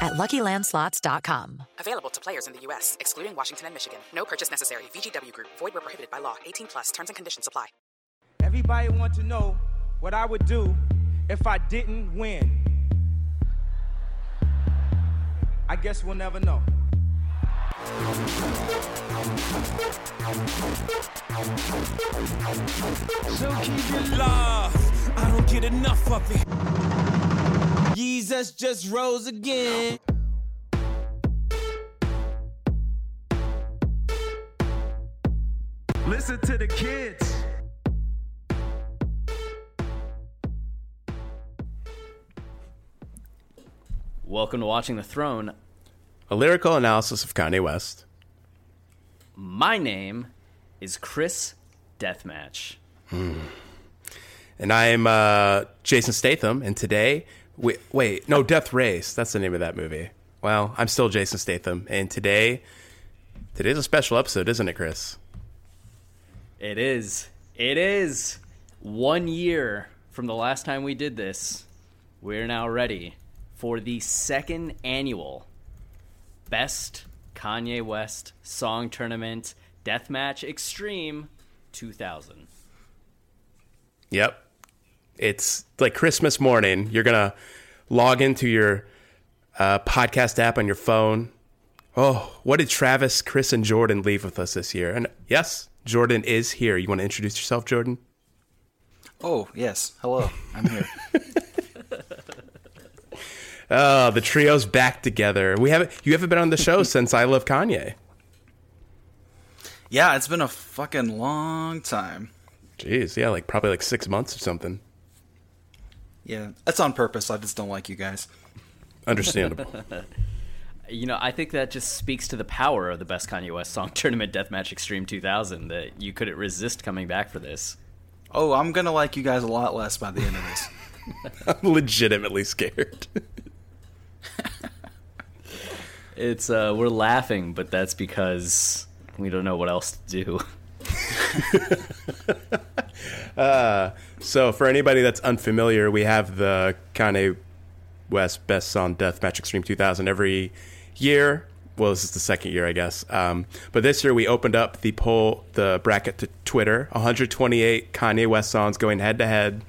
at LuckyLandSlots.com. Available to players in the U.S., excluding Washington and Michigan. No purchase necessary. VGW Group. Void where prohibited by law. 18 plus. Terms and conditions apply. Everybody want to know what I would do if I didn't win. I guess we'll never know. So keep it love. I don't get enough of it. Jesus just rose again. Listen to the kids. Welcome to Watching the Throne. A lyrical analysis of Kanye West. My name is Chris Deathmatch. And I am uh, Jason Statham. And today, wait, wait, no, Death Race. That's the name of that movie. Well, I'm still Jason Statham. And today, today's a special episode, isn't it, Chris? It is. It is. One year from the last time we did this, we're now ready for the second annual Best Kanye West Song Tournament Deathmatch Extreme 2000. Yep. It's like Christmas morning. You're going to log into your uh, podcast app on your phone. Oh, what did Travis, Chris, and Jordan leave with us this year? And yes, Jordan is here. You want to introduce yourself, Jordan? Oh, yes. Hello. I'm here. Oh, the trio's back together. We haven't you haven't been on the show since I Love Kanye. yeah, it's been a fucking long time. Jeez, yeah, like probably like six months or something. Yeah, that's on purpose. I just don't like you guys. Understandable. You know, I think that just speaks to the power of the Best Kanye West Song Tournament Deathmatch Extreme 2000 that you couldn't resist coming back for this. Oh, I'm gonna like you guys a lot less by the end of this. I'm legitimately scared. It's uh we're laughing, but that's because we don't know what else to do. So, for anybody that's unfamiliar, we have the Kanye West Best Song Deathmatch Extreme 2000 every year. Well, this is the second year, I guess. Um, but this year we opened up the poll, the bracket to Twitter. 128 Kanye West songs going head to head.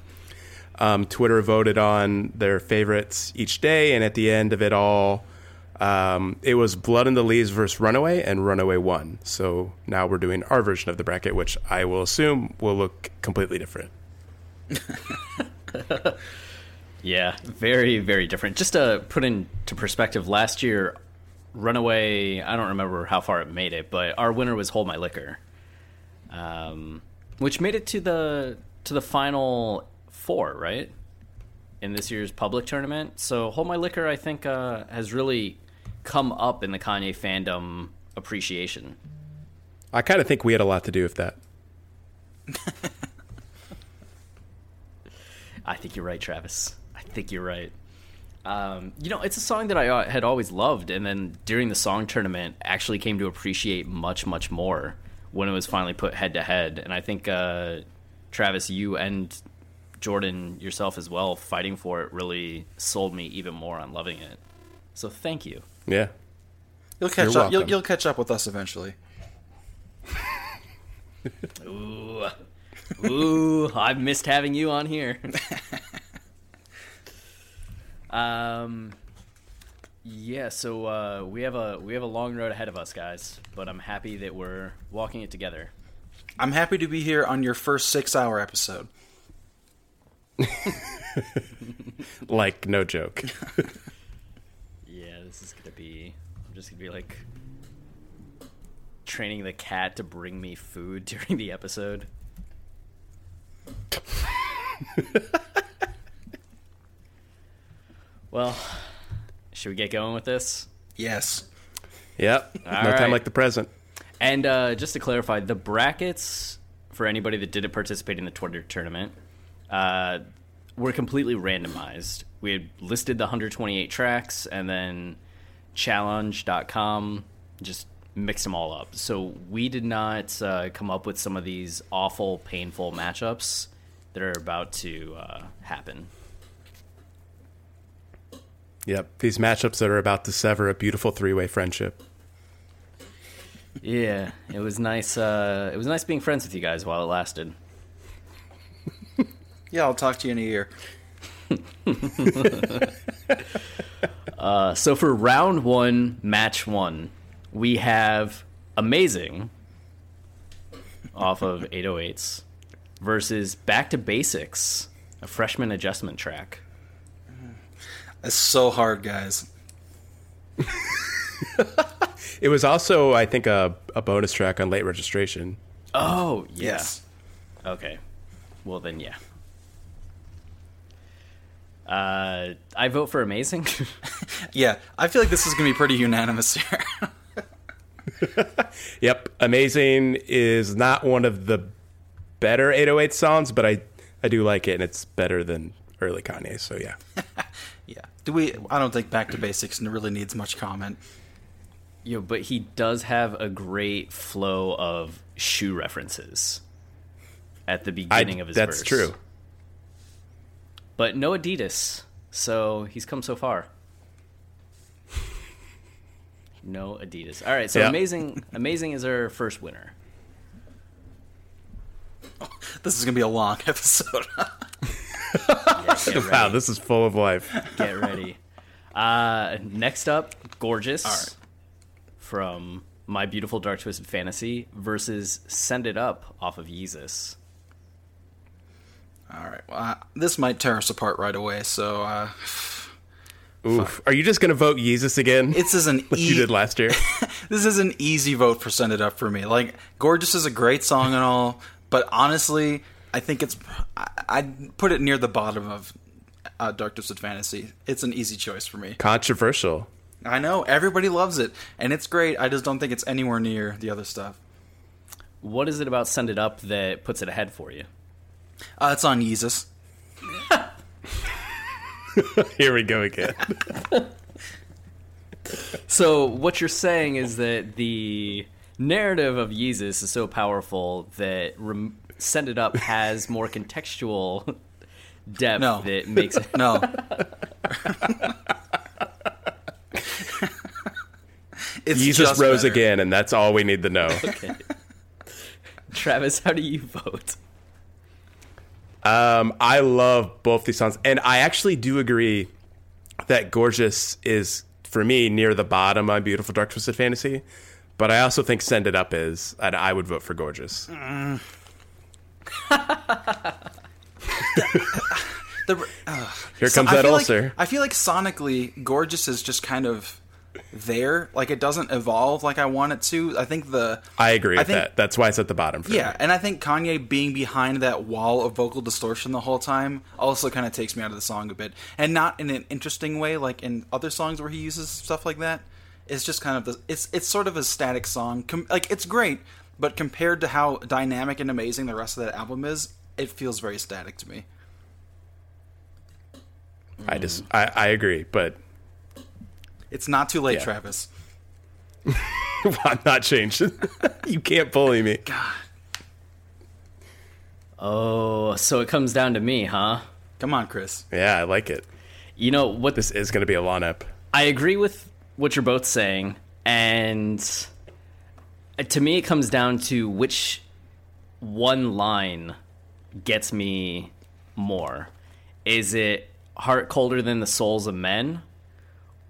Twitter voted on their favorites each day, and at the end of it all, um, it was Blood in the Leaves versus Runaway, and Runaway won. So now we're doing our version of the bracket, which I will assume will look completely different. Yeah, very, very different. Just to put into perspective, last year, Runaway, I don't remember how far it made it, but our winner was Hold My Liquor, um, which made it to the to the final four, right? In this year's public tournament. So Hold My Liquor, I think, uh, has really come up in the Kanye fandom appreciation. I kind of think we had a lot to do with that. I think you're right, Travis. I think you're right. Um, you know, it's a song that I uh, had always loved, and then during the song tournament, actually came to appreciate much, much more when it was finally put head to head. And I think uh, Travis, you and Jordan yourself as well, fighting for it really sold me even more on loving it. So thank you. Yeah. You'll catch You're up. You'll, you'll catch up with us eventually. Ooh, ooh, I've missed having you on here. um, yeah. So uh, we have a we have a long road ahead of us, guys. But I'm happy that we're walking it together. I'm happy to be here on your first six-hour episode. Like, no joke. Yeah, this is gonna be. I'm just gonna be like training the cat to bring me food during the episode. well, should we get going with this? Yes. Yep. All no time like the present. And uh, just to clarify, the brackets for anybody that didn't participate in the Twitter tournament, uh, were completely randomized. We had listed the 128 tracks and then Challonge.com just mixed them all up. So we did not uh, come up with some of these awful, painful matchups that are about to uh, happen. Yep, these matchups that are about to sever a beautiful three-way friendship. Yeah, it was nice. Uh, it was nice being friends with you guys while it lasted. Yeah, I'll talk to you in a year. Uh, so for round one, match one, we have Amazing off of 808s versus Back to Basics, a Freshmen Adjustment track. It's so hard, guys. It was also, I think, a, a bonus track on late registration. Oh, yeah. Yes. Okay. Well, then, yeah. Uh, I vote for Amazing. Yeah, I feel like this is gonna be pretty unanimous here. Yep, Amazing is not one of the better 808 songs, but I, I do like it, and it's better than early Kanye, so yeah. yeah. Do we? I don't think Back to Basics really needs much comment. Yo, but he does have a great flow of shoe references at the I, beginning of his that's verse. true. But no Adidas, so he's come so far. No Adidas. All right, so Yeah. amazing, amazing is our first winner. This is gonna be a long episode. Yeah, get ready. Wow, this is full of life. Get ready. Uh, next up, Gorgeous All right. from My Beautiful Dark Twisted Fantasy versus Send It Up off of Yeezus. All right. Well, uh, this might tear us apart right away. So uh, Oof. Are you just going to vote Yeezus again? This is an like e- you did last year. this is an easy vote for "Send It Up" for me. Like, "Gorgeous" is a great song and all, but honestly, I think it's I, I'd put it near the bottom of uh, "Dark Twisted Fantasy." It's an easy choice for me. Controversial. I know everybody loves it, and it's great. I just don't think it's anywhere near the other stuff. What is it about Send It Up that puts it ahead for you? Uh, it's on Yeezus. Here we go again. So what you're saying is that the narrative of Yeezus is so powerful that rem- Send It Up has more contextual depth No. that makes it. No. it's Yeezus just rose better. again, and that's all we need to know. Okay. Travis, how do you vote? Um, I love both these songs, and I actually do agree that "Gorgeous" is for me near the bottom on "Beautiful Dark Twisted Fantasy," but I also think "Send It Up" is. And I would vote for "Gorgeous." The, uh, Here so- comes I that like- ulcer. I feel like sonically, Gorgeous is just kind of there. Like it doesn't evolve like I want it to. I think the I agree I with think- that. That's why it's at the bottom. For Yeah, me. and I think Kanye being behind that wall of vocal distortion the whole time also kind of takes me out of the song a bit, and not in an interesting way like in other songs where he uses stuff like that. It's just kind of the it's it's sort of a static song. Com- like it's great, but compared to how dynamic and amazing the rest of that album is, it feels very static to me. I just I, I agree, but It's not too late, Yeah. Travis. I'm not changing. you can't bully me. God. Oh, so it comes down to me, huh? Come on, Chris. Yeah, I like it. You know what? This is going to be a lineup. I agree with what you're both saying, and uh, to me, it comes down to which one line gets me more. Is it "Heart Colder Than the Souls of Men"?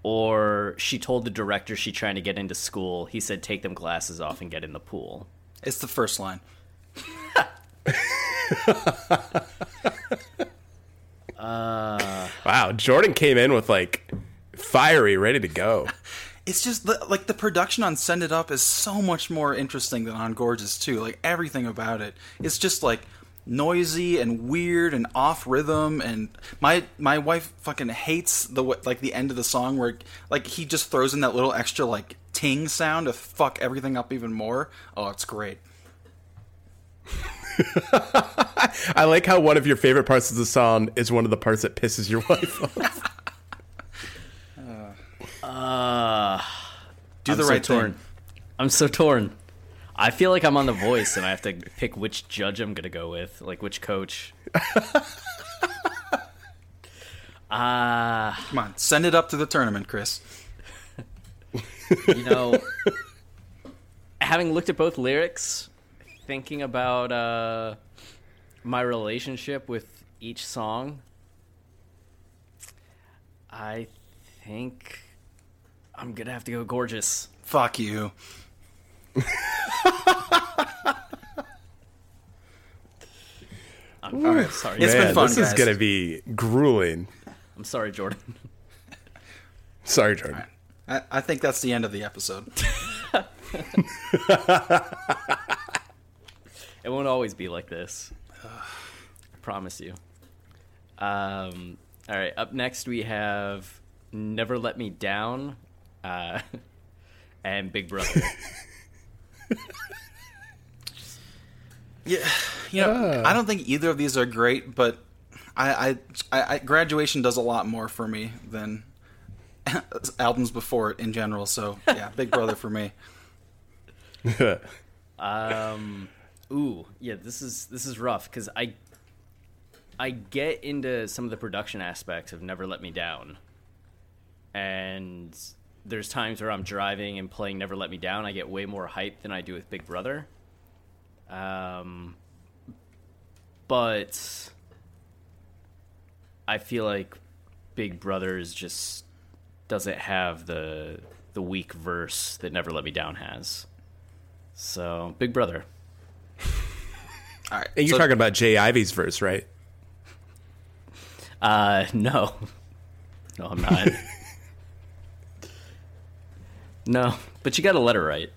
Or she told the director she trying to get into school. He said, "Take them glasses off and get in the pool." It's the first line. Wow, Jordan came in with like fiery, ready to go. It's just the, like the production on Send It Up is so much more interesting than on Gorgeous too. Like everything about it, it's just like noisy and weird and off rhythm. And my my wife fucking hates the like the end of the song where like he just throws in that little extra like ting sound to fuck everything up even more. Oh, it's great. I like how one of your favorite parts of the song is one of the parts that pisses your wife off. Uh, Do the I'm right so torn. thing. I'm so torn. I feel like I'm on The Voice, and I have to pick which judge I'm gonna go with, like which coach. Ah, Come on, send it up to the tournament, Chris. you know, having looked at both lyrics, thinking about uh, my relationship with each song, I think I'm gonna have to go gorgeous. Fuck you. I'm All right. sorry. It's been Man, fun, this is gonna be grueling. I'm sorry, Jordan. Sorry, Jordan. I, I think that's the end of the episode. It won't always be like this. I promise you. Um, all right, up next we have Never Let Me Down uh, and Big Brother. Yeah, you know, I don't think either of these are great, but I, I, I, I graduation does a lot more for me than albums before it in general. So yeah, Big Brother for me. um, ooh, yeah, this is this is rough because I I get into some of the production aspects of Never Let Me Down, and there's times where I'm driving and playing Never Let Me Down. I get way more hype than I do with Big Brother. Um, but I feel like Big Brother is just doesn't have the the weak verse that Never Let Me Down has. So Big Brother. All right, And you're so- talking about J. Ivy's verse, right? Uh, no, no, I'm not. no, but you got a letter right.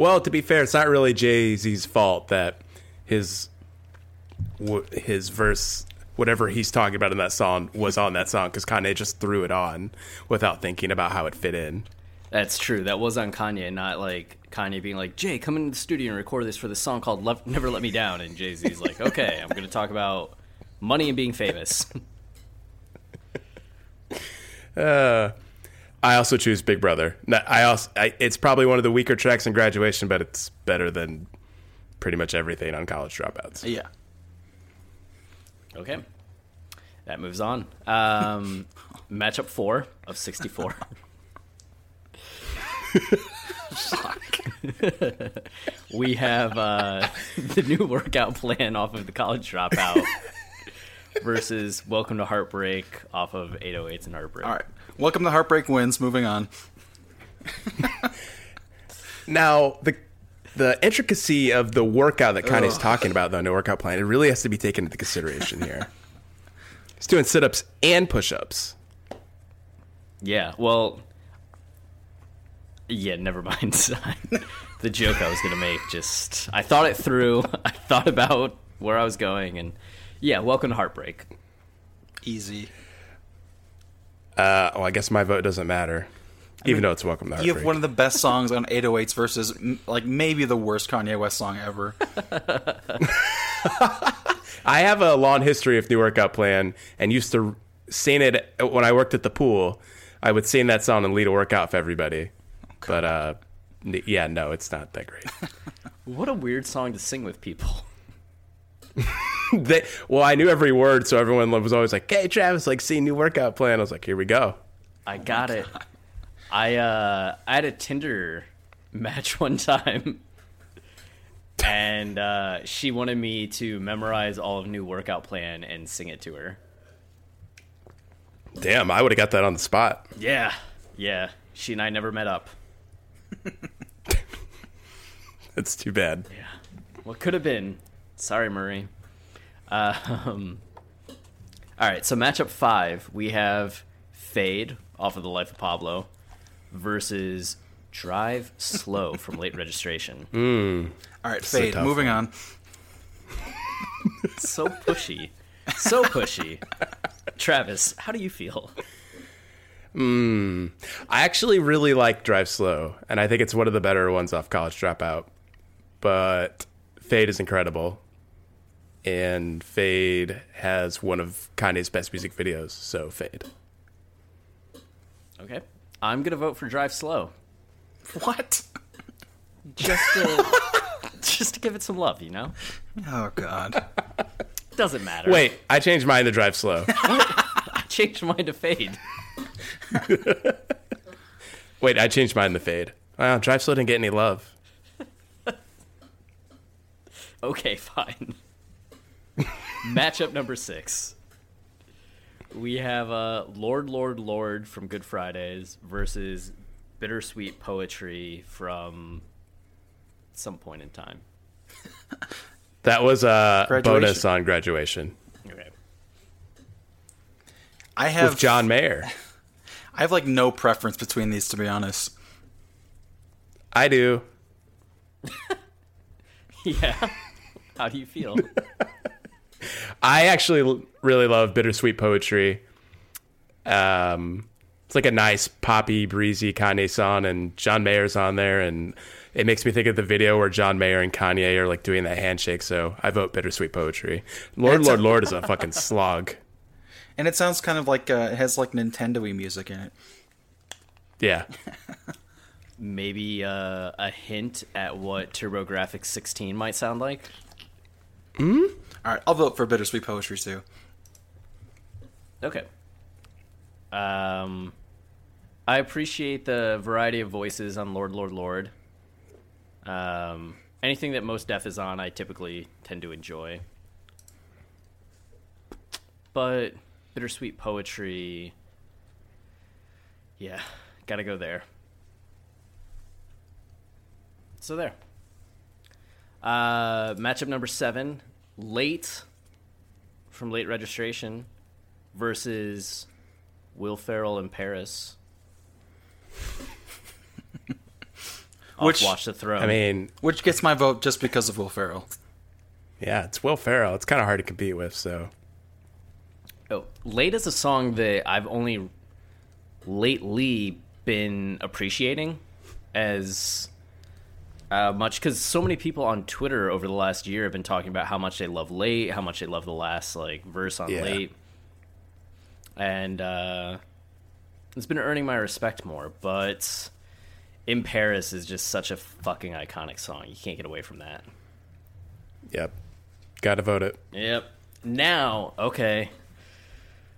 Well, to be fair, it's not really Jay Z's fault that his his verse, whatever he's talking about in that song, was on that song because Kanye just threw it on without thinking about how it fit in. That's true. That was on Kanye, not like Kanye being like, "Jay, come into the studio and record this for this song called Love, "Never Let Me Down." And Jay Z's like, "Okay, I'm going to talk about money and being famous." Uh, I also choose Big Brother. I also I, it's probably one of the weaker tracks in Graduation, but it's better than pretty much everything on College Dropouts. yeah. okay, that moves on. Um, matchup four of 64. we have uh, the new workout plan off of the college dropout versus welcome to heartbreak off of 808s and heartbreak All right. Welcome to Heartbreak Wins. Moving on. Now the the intricacy of the workout that Kanye's talking about, though, no workout plan, it really has to be taken into consideration here. He's doing sit ups and push ups. Yeah, well, yeah, never mind. the joke I was gonna make just I thought it through. I thought about where I was going, and yeah, welcome to heartbreak. Easy. Uh, well, I guess my vote doesn't matter, even though it's welcome to You have one of the best songs on 808s versus like maybe the worst Kanye West song ever. I have a long history of new workout plan and used to sing it when I worked at the pool. I would sing that song and lead a workout for everybody. But uh, yeah, no, it's not that great. What a weird song to sing with people. they, well, I knew every word, so everyone was always like, "Hey, Travis, like, see new workout plan." I was like, "Here we go." I got it. I uh I had a Tinder match one time. And uh, she wanted me to memorize all of new workout plan and sing it to her. Damn, I would have got that on the spot. Yeah, yeah. She and I never met up. That's too bad. Yeah. What could have been? Sorry, Murray. Um, all right, so matchup five, we have Fade off of The Life of Pablo versus Drive Slow from Late Registration. All right, Fade. tough Moving on. So pushy. So pushy. Travis, how do you feel? I actually really like Drive Slow, and I think it's one of the better ones off College Dropout. But Fade is incredible, and Fade has one of Kanye's best music videos. So Fade. Okay. I'm gonna vote for Drive Slow. What? Just to just to give it some love, you know? Oh God. Doesn't matter. Wait, I changed mine to Drive Slow. I changed mine to fade. Wait, I changed mine to Fade. Wow, Drive Slow didn't get any love. Okay, fine. Matchup number six. We have uh, Lord, Lord, Lord from Good Fridays versus Bittersweet Poetry from some point in time. That was a Graduation. bonus on graduation Okay. I have with John Mayer. I have like no preference between these to be honest. I do. Yeah. How do you feel? I actually really love bittersweet poetry. Um, it's like a nice poppy, breezy Kanye song, and John Mayer's on there, and it makes me think of the video where John Mayer and Kanye are like doing that handshake. So I vote bittersweet poetry. Lord, It's a- Lord, Lord is a fucking slog. And it sounds kind of like uh, it has like Nintendo-y music in it. Yeah, Maybe uh, a hint at what TurboGrafx 16 might sound like? All right, I'll vote for Bittersweet Poetry too. Okay. Um, I appreciate the variety of voices on Lord, Lord, Lord. Um, anything that Mos Def is on, I typically tend to enjoy. But bittersweet poetry, yeah, gotta go there. So there. Uh, matchup number seven, late from late registration versus Will Ferrell in Paris. Off Which- Watch the Throne. I mean, Which gets my vote just because of Will Ferrell. yeah, it's Will Ferrell. It's kind of hard to compete with. So oh, late is a song that I've only lately been appreciating as uh, much because so many people on Twitter over the last year have been talking about how much they love late, how much they love the last like verse on Yeah. late, and uh, it's been earning my respect more. But in Paris is just such a fucking iconic song. You can't get away from that. yep, gotta vote it. Yep. Now, okay.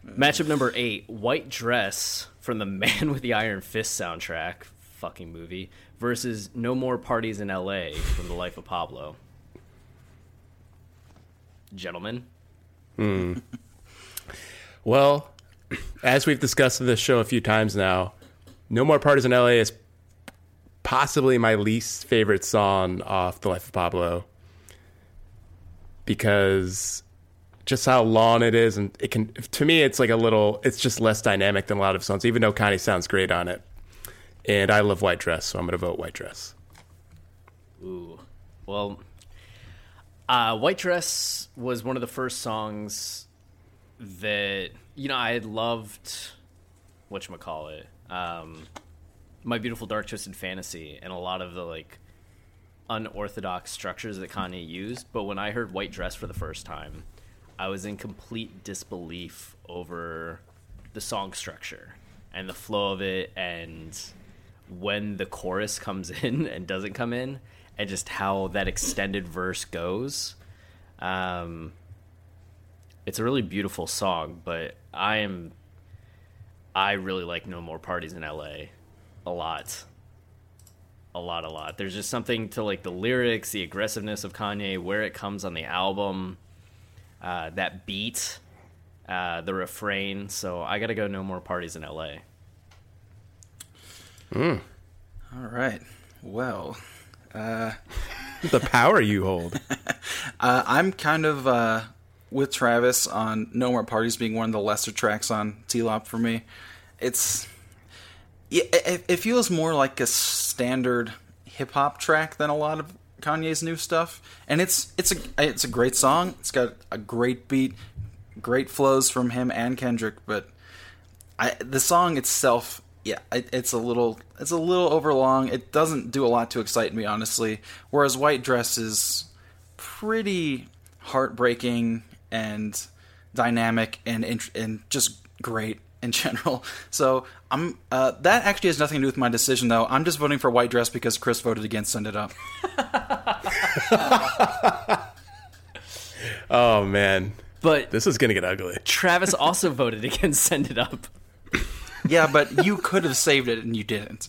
Matchup number eight: White Dress from the Man with the Iron Fist soundtrack, fucking movie, versus No More Parties in L.A. from The Life of Pablo. Gentlemen, Hmm. Well, as we've discussed in this show a few times now, No More Parties in LA is possibly my least favorite song off The Life of Pablo because just how long it is and it can to me it's like a little it's just less dynamic than a lot of songs even though Kanye sounds great on it. And I love White Dress, so I'm going to vote White Dress. ooh, well, uh, White Dress was one of the first songs that you know I had loved. What you call it? Um, My Beautiful Dark Twisted Fantasy, and a lot of the like unorthodox structures that Kanye used. But when I heard White Dress for the first time, I was in complete disbelief over the song structure and the flow of it, and when the chorus comes in and doesn't come in, and just how that extended verse goes. Um, it's a really beautiful song, but I am I really like No More Parties in LA a lot. A lot, a lot. There's just something to like the lyrics, the aggressiveness of Kanye, where it comes on the album, uh, that beat, uh, the refrain. So I gotta go No More Parties in LA. All right. Well, The power you hold. uh, I'm kind of uh, with Travis on No More Parties being one of the lesser tracks on T-Lop for me. It's it, it feels more like a standard hip hop track than a lot of Kanye's new stuff, and it's it's a it's a great song. It's got a great beat, great flows from him and Kendrick, but I, the song itself, yeah, it, it's a little it's a little overlong. It doesn't do a lot to excite me, honestly. Whereas White Dress is pretty heartbreaking and dynamic and int- and just great in general. So I'm uh, that actually has nothing to do with my decision though. I'm just voting for White Dress because Chris voted against Send It Up. Oh man, But this is gonna get ugly. Travis also voted against Send It Up. Yeah, but you could have saved it and you didn't.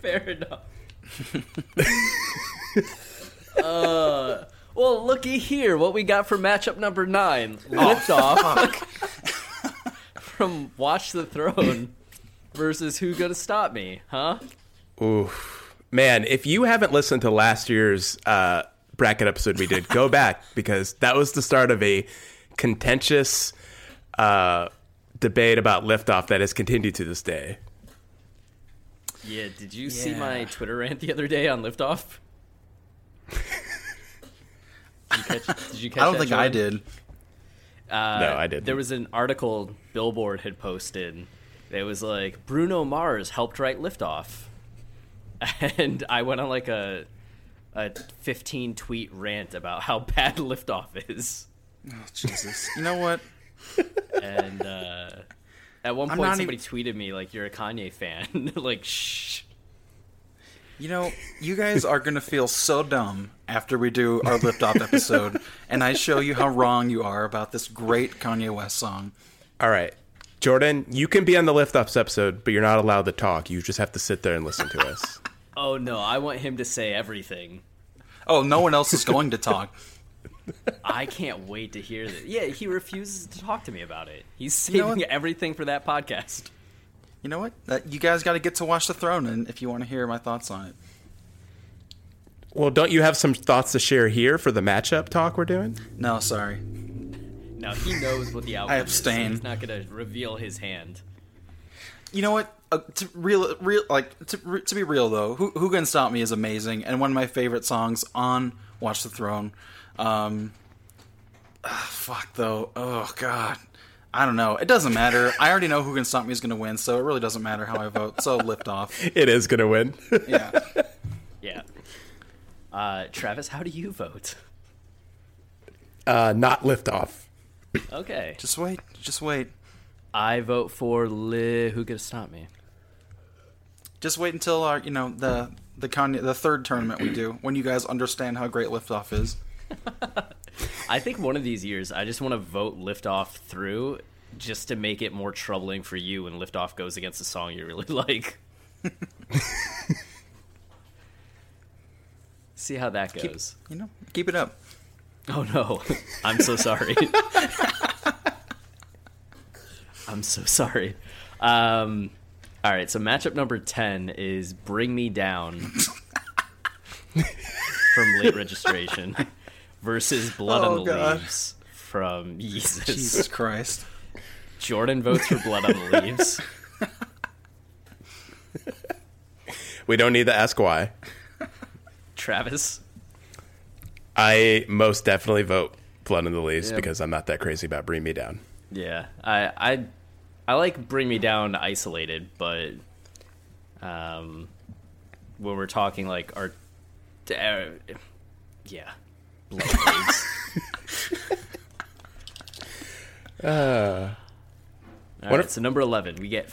Fair enough. uh, well, looky here. What we got for matchup number nine. Liftoff from Watch the Throne versus Who Gonna Stop Me, huh? Oof. Man, if you haven't listened to last year's uh, bracket episode we did, go back because that was the start of a contentious uh, debate about liftoff that has continued to this day. Yeah, did you see my Twitter rant the other day on Liftoff? did you catch, did you catch I don't that, think I did. Uh, No, I didn't. There was an article Billboard had posted. It was like Bruno Mars helped write Liftoff, and I went on like a a 15 tweet rant about how bad Liftoff is. Oh Jesus. You know what? And uh, at one I'm point, not somebody tweeted me like, "You're a Kanye fan." like, shh. You know, you guys are gonna feel so dumb after we do our liftoff episode, and I show you how wrong you are about this great Kanye West song. All right. Jordan, you can be on the liftoffs episode, but you're not allowed to talk. You just have to sit there and listen to us. Oh no, I want him to say everything. Oh, no one else is going to talk. I can't wait to hear that. Yeah, he refuses to talk to me about it. He's You know saving everything for that podcast. You know what? Uh, you guys got to get to watch the throne, and if you want to hear my thoughts on it. well, don't you have some thoughts to share here for the matchup talk we're doing? No, sorry. Now he knows what the outcome is. so abstain. He's not going to reveal his hand. You know what? Uh, to real, real, like to, re- to be real though, "Who Who Can Stop Me" is amazing and one of my favorite songs on Watch the Throne. Um, ah, fuck though. Oh god, I don't know. It doesn't matter. I already know Who Can Stop Me is going to win, so it really doesn't matter how I vote. So lift off. It is going to win. Yeah. Yeah. Uh, Travis, how do you vote? uh, not liftoff. Okay. Just wait. Just wait. I vote for Li. Who could stop me? Just wait until our, you know, the the Kanye, the third tournament we do when you guys understand how great liftoff is. I think one of these years, I just want to vote Liftoff through just to make it more troubling for you when Liftoff goes against a song you really like. See how that goes. You know, keep it up. Oh no, I'm so sorry. I'm so sorry. Um, all right, so matchup number 10 is Bring Me Down from late registration versus Blood Oh, on the God. Leaves from Yeezus. Jesus Christ. Jordan votes for Blood on the Leaves. We don't need to ask why. Travis, I most definitely vote Blood on the Leaves Yeah. because I'm not that crazy about Bring Me Down. yeah, I I I like Bring Me Down isolated, but um, when we're talking like our, uh, yeah, Blood on the Leaves. All what right, if- so number eleven, we get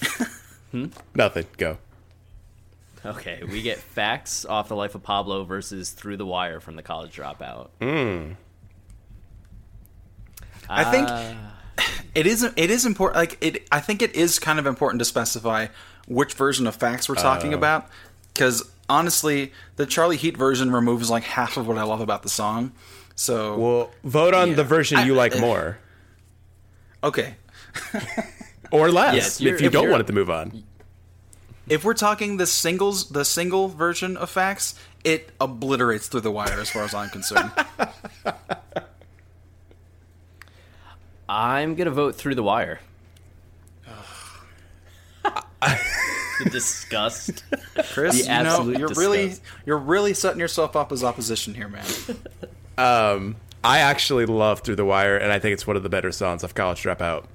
Nothing. Go. okay, we get facts off the life of Pablo versus Through the Wire from the College Dropout. I think Uh, it is it is important. Like it, I think it is kind of important to specify which version of facts we're talking oh. about, because honestly, the Charlie Heat version removes like half of what I love about the song. So Well, vote on the version you like eh. more okay, or less Yes, if you if don't want it to move on. if we're talking the singles, the single version of facts, it obliterates through the wire as far as I'm concerned. I'm gonna vote Through the Wire. the disgust. Chris, The you know absolute you're really disgust. you're really setting yourself up as opposition here, man. Um, I actually love Through the Wire, and I think it's one of the better songs of College Dropout.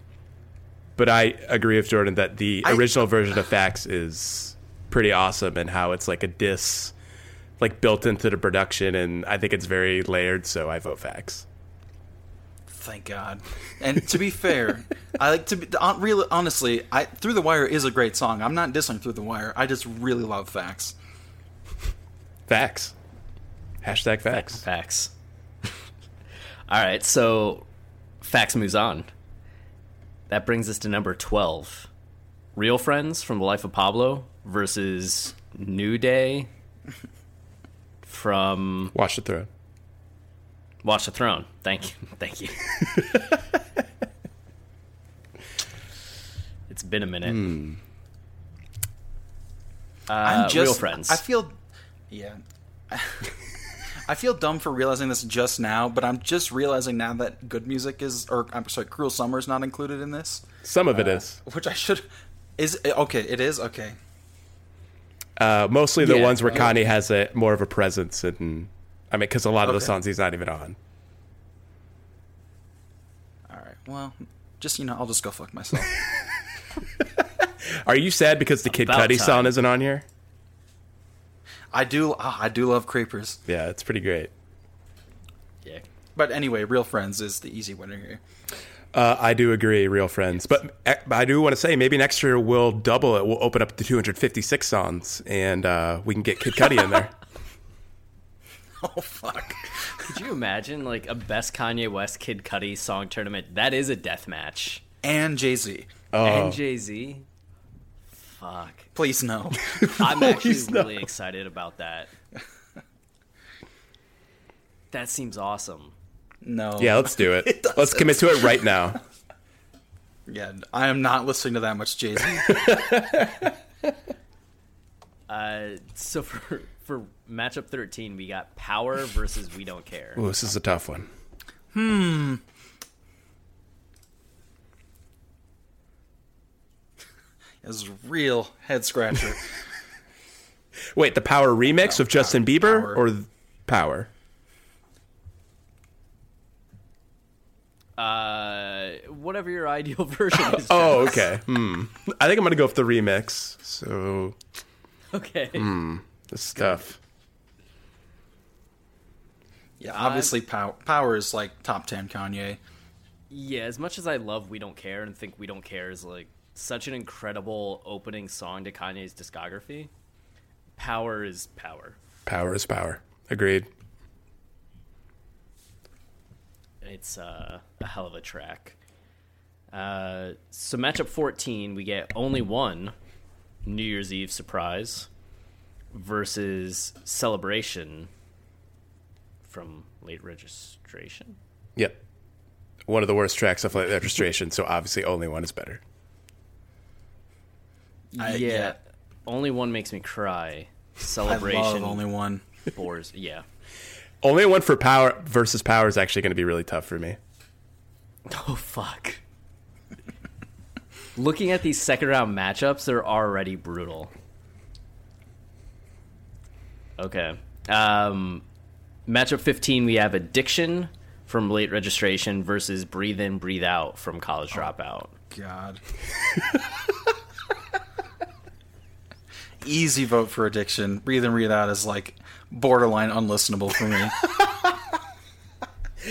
But I agree with Jordan that the I- original version of Facts is pretty awesome, and how it's like a diss, like built into the production, and I think it's very layered. So I vote Facts. Thank God. And to be fair, I like to be on, real. Honestly, I Through the Wire is a great song. I'm not dissing Through the Wire. I just really love Facts. Facts. Hashtag facts. Facts. All right, so Facts moves on. That brings us to number 12. Real Friends from The Life of Pablo versus New Day from Watch the throne. Watch the Throne. Thank you. Thank you. it's been a minute. Uh, I'm just Real Friends. I feel, yeah. I feel dumb for realizing this just now, but I'm just realizing now that good music is, or I'm sorry, Cruel Summer is not included in this, Some of it is. which I should. Is okay? It is okay. Uh, mostly the Yeah. ones where Kanye has a more of a presence, and I mean, because a lot of the songs he's not even on. All right. Well, just you know, I'll just go fuck myself. Are you sad because the Kid About Cudi time. song isn't on here? I do. ah, I do love Creepers, Yeah, it's pretty great. yeah. but anyway, Real Friends is the easy winner here. Uh, I do agree, real friends. But eh, but I do want to say maybe next year we'll double it. We'll open up to 256 songs, and uh, we can get Kid Cudi in there. Oh fuck. Could you imagine like a best Kanye West Kid Cudi song tournament? That is a death match. And Jay Z. Oh. And Jay Z. Fuck. Please no. I'm actually Please no. really excited about that. That seems awesome. No. Yeah, let's do it. let's commit to it right now. Yeah. I am not listening to that much Jay Z. Uh, so for for matchup 13, we got Power versus We Don't Care. Ooh, this is a tough one. Hmm. This is a real head scratcher. Wait, the Power remix of Justin Bieber Power. or Power? Uh, whatever your ideal version is. Oh, okay. Hmm. I think I'm gonna go with the remix. So Okay. Hmm. This stuff. tough. Yeah. Obviously, Power Power is like top ten Kanye. Yeah, as much as I love We Don't Care and think We Don't Care is like such an incredible opening song to Kanye's discography, Power is Power. Power is power. Agreed. It's uh, a hell of a track. Uh, so matchup 14, we get only one New Year's Eve surprise versus Celebration from late registration. Yep. One of the worst tracks of Late Registration, so obviously only one is better. I- yeah, yeah. only one makes me cry. I Celebration love only one. bores. Yeah. Only one for Power versus Power is actually going to be really tough for me. Oh fuck. Looking at these second round matchups, they're already brutal. Okay. Um, matchup 15, we have Addiction from Late Registration versus Breathe In, Breathe Out from College Dropout. God. Easy vote for addiction. Breathe in, breathe out is like borderline unlistenable for me.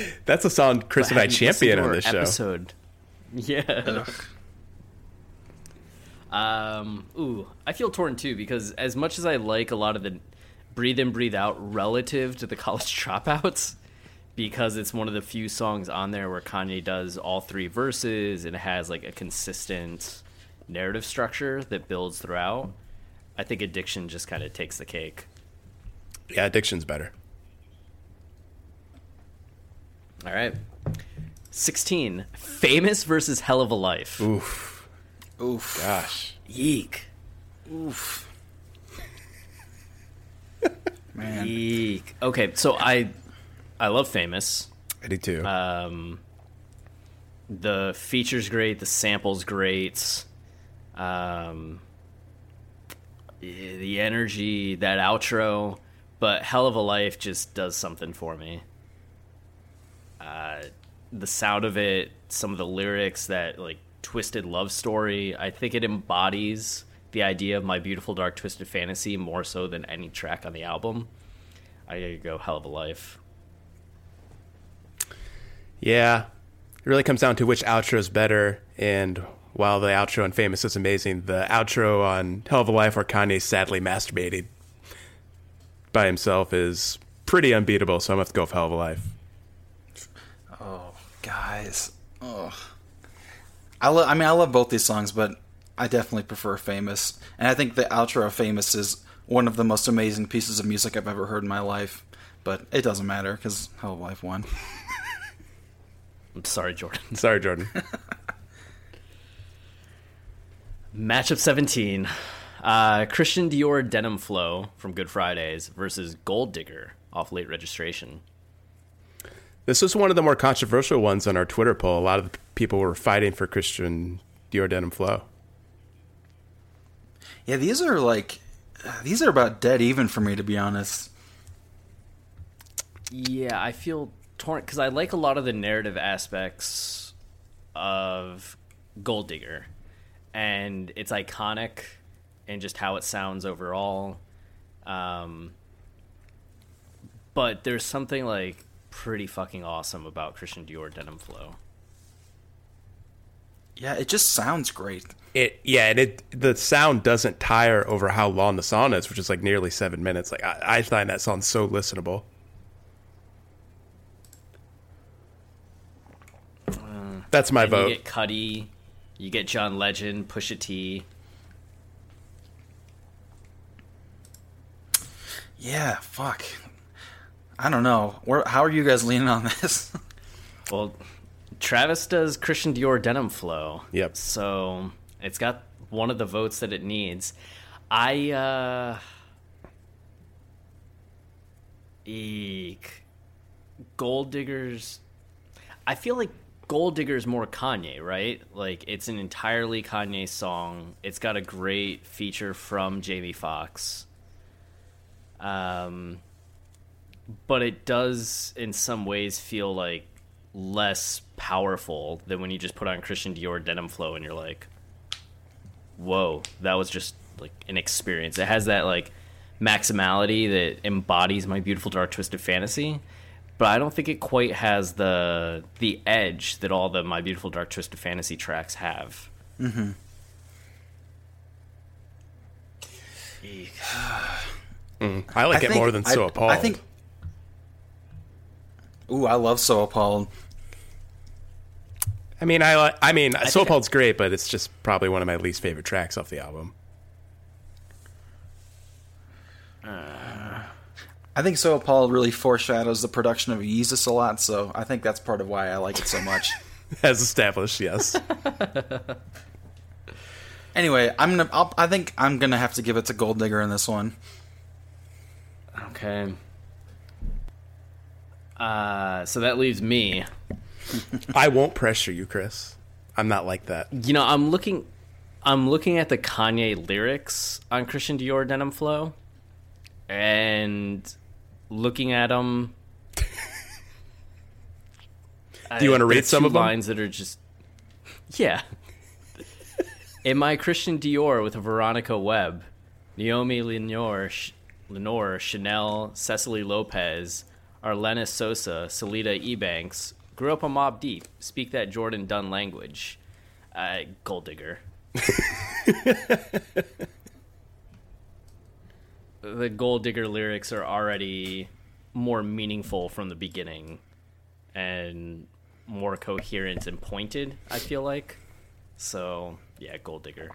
That's a song Chris and I champion on to this our show. Episode. Yeah. Um, ooh, I feel torn too because as much as I like a lot of the breathe in, breathe out relative to the college dropouts, because it's one of the few songs on there where Kanye does all three verses and has like a consistent narrative structure that builds throughout. I think addiction just kind of takes the cake. Yeah, Addiction's better. All right. 16. Famous versus Hell of a Life. Oof. Oof. Gosh. Yeek. Oof. Man. Eek. Okay, so I I love Famous. I do too. Um, the feature's great. The sample's great. Um, the energy, that outro, but Hell of a Life just does something for me. Uh, the sound of it, some of the lyrics, that like twisted love story. I think it embodies the idea of my beautiful dark twisted fantasy more so than any track on the album. I gotta go hell of a life. Yeah, it really comes down to which outro is better. And while the outro on Famous is amazing, the outro on Hell of a Life, where Kanye sadly masturbated by himself, is pretty unbeatable. So I'm gonna have to go with Hell of a Life. Oh, guys. Oh. I, lo- I mean, I love both these songs, but I definitely prefer Famous. And I think the outro of Famous is one of the most amazing pieces of music I've ever heard in my life. But it doesn't matter because Hell of Life won. I'm sorry, Jordan. Sorry, Jordan. Matchup 17. Uh, Christian Dior Denim Flow from Good Fridays versus Gold Digger off late registration. this was one of the more controversial ones on our Twitter poll. A lot of the people were fighting for Christian Dior Denim Flow. Yeah, these are like. These are about dead even for me, to be honest. Yeah, I feel torn because I like a lot of the narrative aspects of Gold Digger, and it's iconic and just how it sounds overall. Um, but there's something like pretty fucking awesome about Christian Dior Denim Flow. Yeah, it just sounds great. It yeah, and it the sound doesn't tire over how long the song is, which is like nearly seven minutes. Like I, I find that song so listenable. That's my vote. You get Cudi, you get John Legend, Pusha T. Yeah, fuck. I don't know. Where, how are you guys leaning on this? Well, Travis does Christian Dior denim flow. Yep. So it's got one of the votes that it needs. I uh Eek. Gold Diggers I feel like Gold Digger's more Kanye, right? Like it's an entirely Kanye song. It's got a great feature from Jamie Foxx. Um but it does in some ways feel like less powerful than when you just put on Christian Dior Denim Flow and you're like, whoa, that was just like an experience. It has that like maximality that embodies my beautiful dark twisted fantasy, but I don't think it quite has the the edge that all the my beautiful dark twisted fantasy tracks have. mm-hmm I like it think- more than So I, Appalled. I think. Ooh, I love So Appalled. I mean, I li- I mean, So think- Appalled's great, but it's just probably one of my least favorite tracks off the album. I think So Appalled really foreshadows the production of Yeezus a lot, so I think that's part of why I like it so much. As established, yes. anyway, I'm gonna. I'll, I think I'm gonna have to give it to Gold Digger in this one. Okay. Uh, so that leaves me. I won't pressure you, Chris. I'm not like that. You know, I'm looking I'm looking at the Kanye lyrics on Christian Dior Denim Flow and looking at them Do you wanna read some of of 'em? lines that are just Yeah. Am I Christian Dior with Veronica Webb, Naomi Lenore, Sh- Lenore, Chanel, Cecily Lopez, Arlenis Sosa, Selita Ebanks grew up a Mobb Deep, speak that Jourdan Dunn language. Uh, gold digger. the gold digger lyrics are already more meaningful from the beginning and more coherent and pointed, I feel like. So, yeah, gold digger.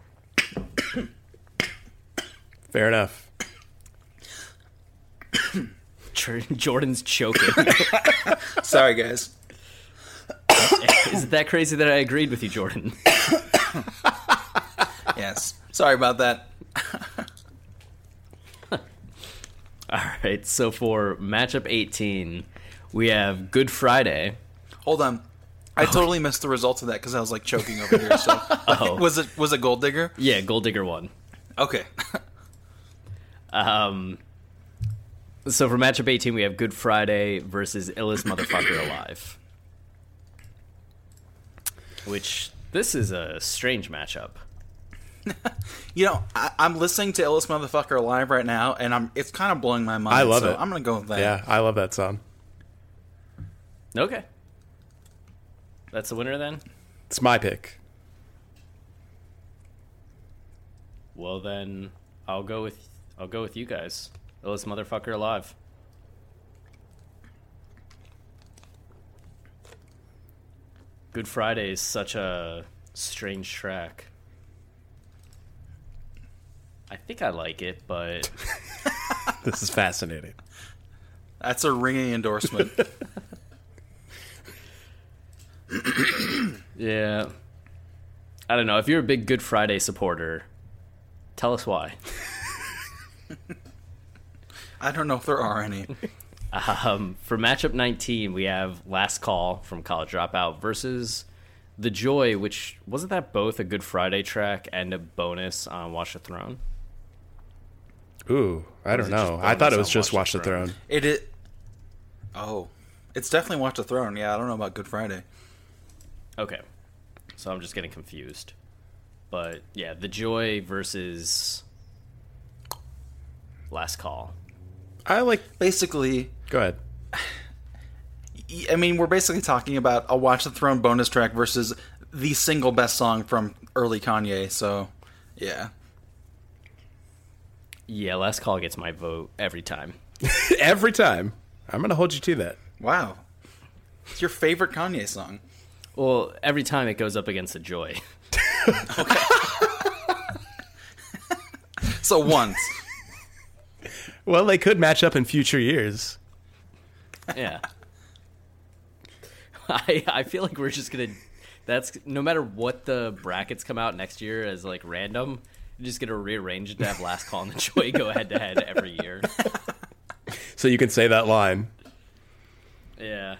Fair enough. Jordan's choking. Sorry, guys. Is it that crazy that I agreed with you, Jordan? Yes. Sorry about that. All right, so for matchup 18, we have Good Friday. Hold on. I totally missed the results of that because I was like choking over here. So was it was it Gold Digger? Yeah, Gold Digger won. Okay. Um, so for matchup 18, we have Good Friday versus Illest Motherfucker Alive. Which this is a strange matchup. You know, I, I'm listening to "Illest Motherfucker Alive" right now, and I'm it's kind of blowing my mind. I love so it. I'm gonna go with that. Yeah, I love that song. Okay. That's the winner then? It's my pick. Well then I'll go with I'll go with you guys. Illest motherfucker alive. Good Friday is such a strange track. I think I like it, but This is fascinating. That's a ringing endorsement. yeah. I don't know. If you're a big Good Friday supporter, tell us why. I don't know if there are any. Um, for matchup 19, we have Last Call from College Dropout versus The Joy, which wasn't that both a Good Friday track and a bonus on Watch the Throne? Ooh, I don't know. I thought it was just Watch Watch the the Throne? Throne. It is. Oh, it's definitely Watch the Throne. Yeah, I don't know about Good Friday. Okay. So I'm just getting confused. But yeah, The Joy versus Last Call. I like. Basically, Go ahead. I mean, we're basically talking about a Watch the Throne bonus track versus the single best song from early Kanye. So, yeah. Yeah, Last Call gets my vote every time. Every time, I'm gonna hold you to that. Wow. It's your favorite Kanye song. Well, every time it goes up against The Joy. So once. Well, they could match up in future years. Yeah. I I feel like we're just gonna. That's no matter what the brackets come out next year as like random. You're just gonna rearrange it to have last call and the joy go head to head every year. So you can say that line. Yeah.